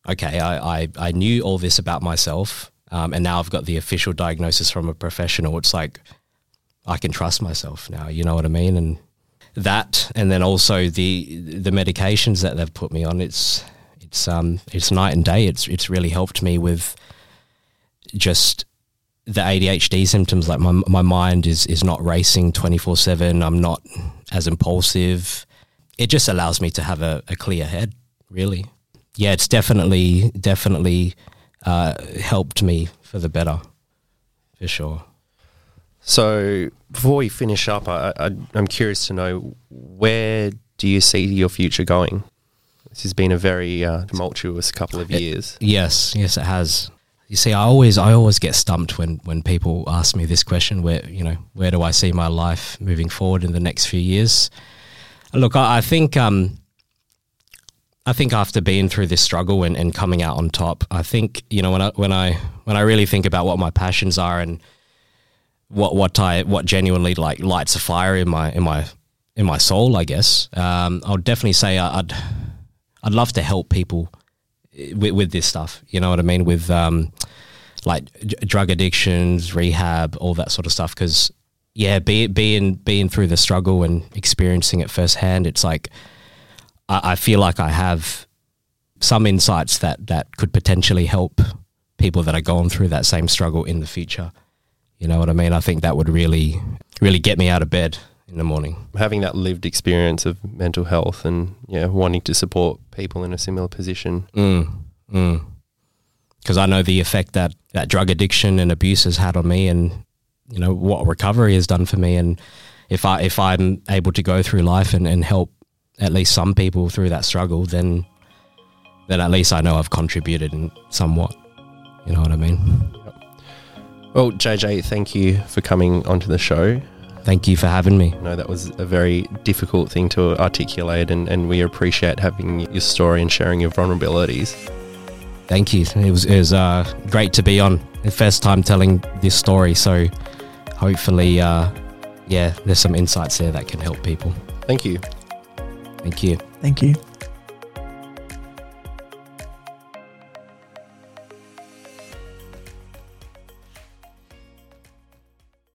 okay, I, I, I knew all this about myself, um, and now I've got the official diagnosis from a professional. It's like I can trust myself now. You know what I mean? And that, and then also the the medications that they've put me on. It's it's um it's night and day. It's it's really helped me with just the ADHD symptoms. Like my my mind is is not racing twenty four seven. I'm not as impulsive. It just allows me to have a, a clear head, really yeah, it's definitely definitely uh, helped me for the better, for sure. So before we finish up, I, I, I'm curious to know where do you see your future going? This has been a very uh, tumultuous couple of years. It, yes, yes, it has. You see, I always, I always get stumped when, when people ask me this question. Where, you know, where do I see my life moving forward in the next few years? Look, I, I think um, I think after being through this struggle and, and coming out on top, I think you know when I when I when I really think about what my passions are and what what I what genuinely like lights a fire in my in my in my soul, I guess um, I would definitely say I'd I'd love to help people with, with, this stuff. You know what I mean? With um, like drug addictions, rehab, all that sort of stuff. Because yeah, be, being being through the struggle and experiencing it firsthand, it's like I, I feel like I have some insights that that could potentially help people that are going through that same struggle in the future. You know what I mean? I think that would really really get me out of bed in the morning. Having that lived experience of mental health and yeah, wanting to support people in a similar position. Mm, mm. Because I know the effect that, that drug addiction and abuse has had on me, and you know what recovery has done for me. And if I if I'm able to go through life and, and help at least some people through that struggle, then then at least I know I've contributed in somewhat. You know what I mean? Well, JJ, thank you for coming onto the show. Thank you for having me. I know that was a very difficult thing to articulate, and, and we appreciate having your story and sharing your vulnerabilities. Thank you. It was, it was uh, great to be on. The first time telling this story, so hopefully, uh, yeah, there's some insights there that can help people. Thank you. Thank you. Thank you.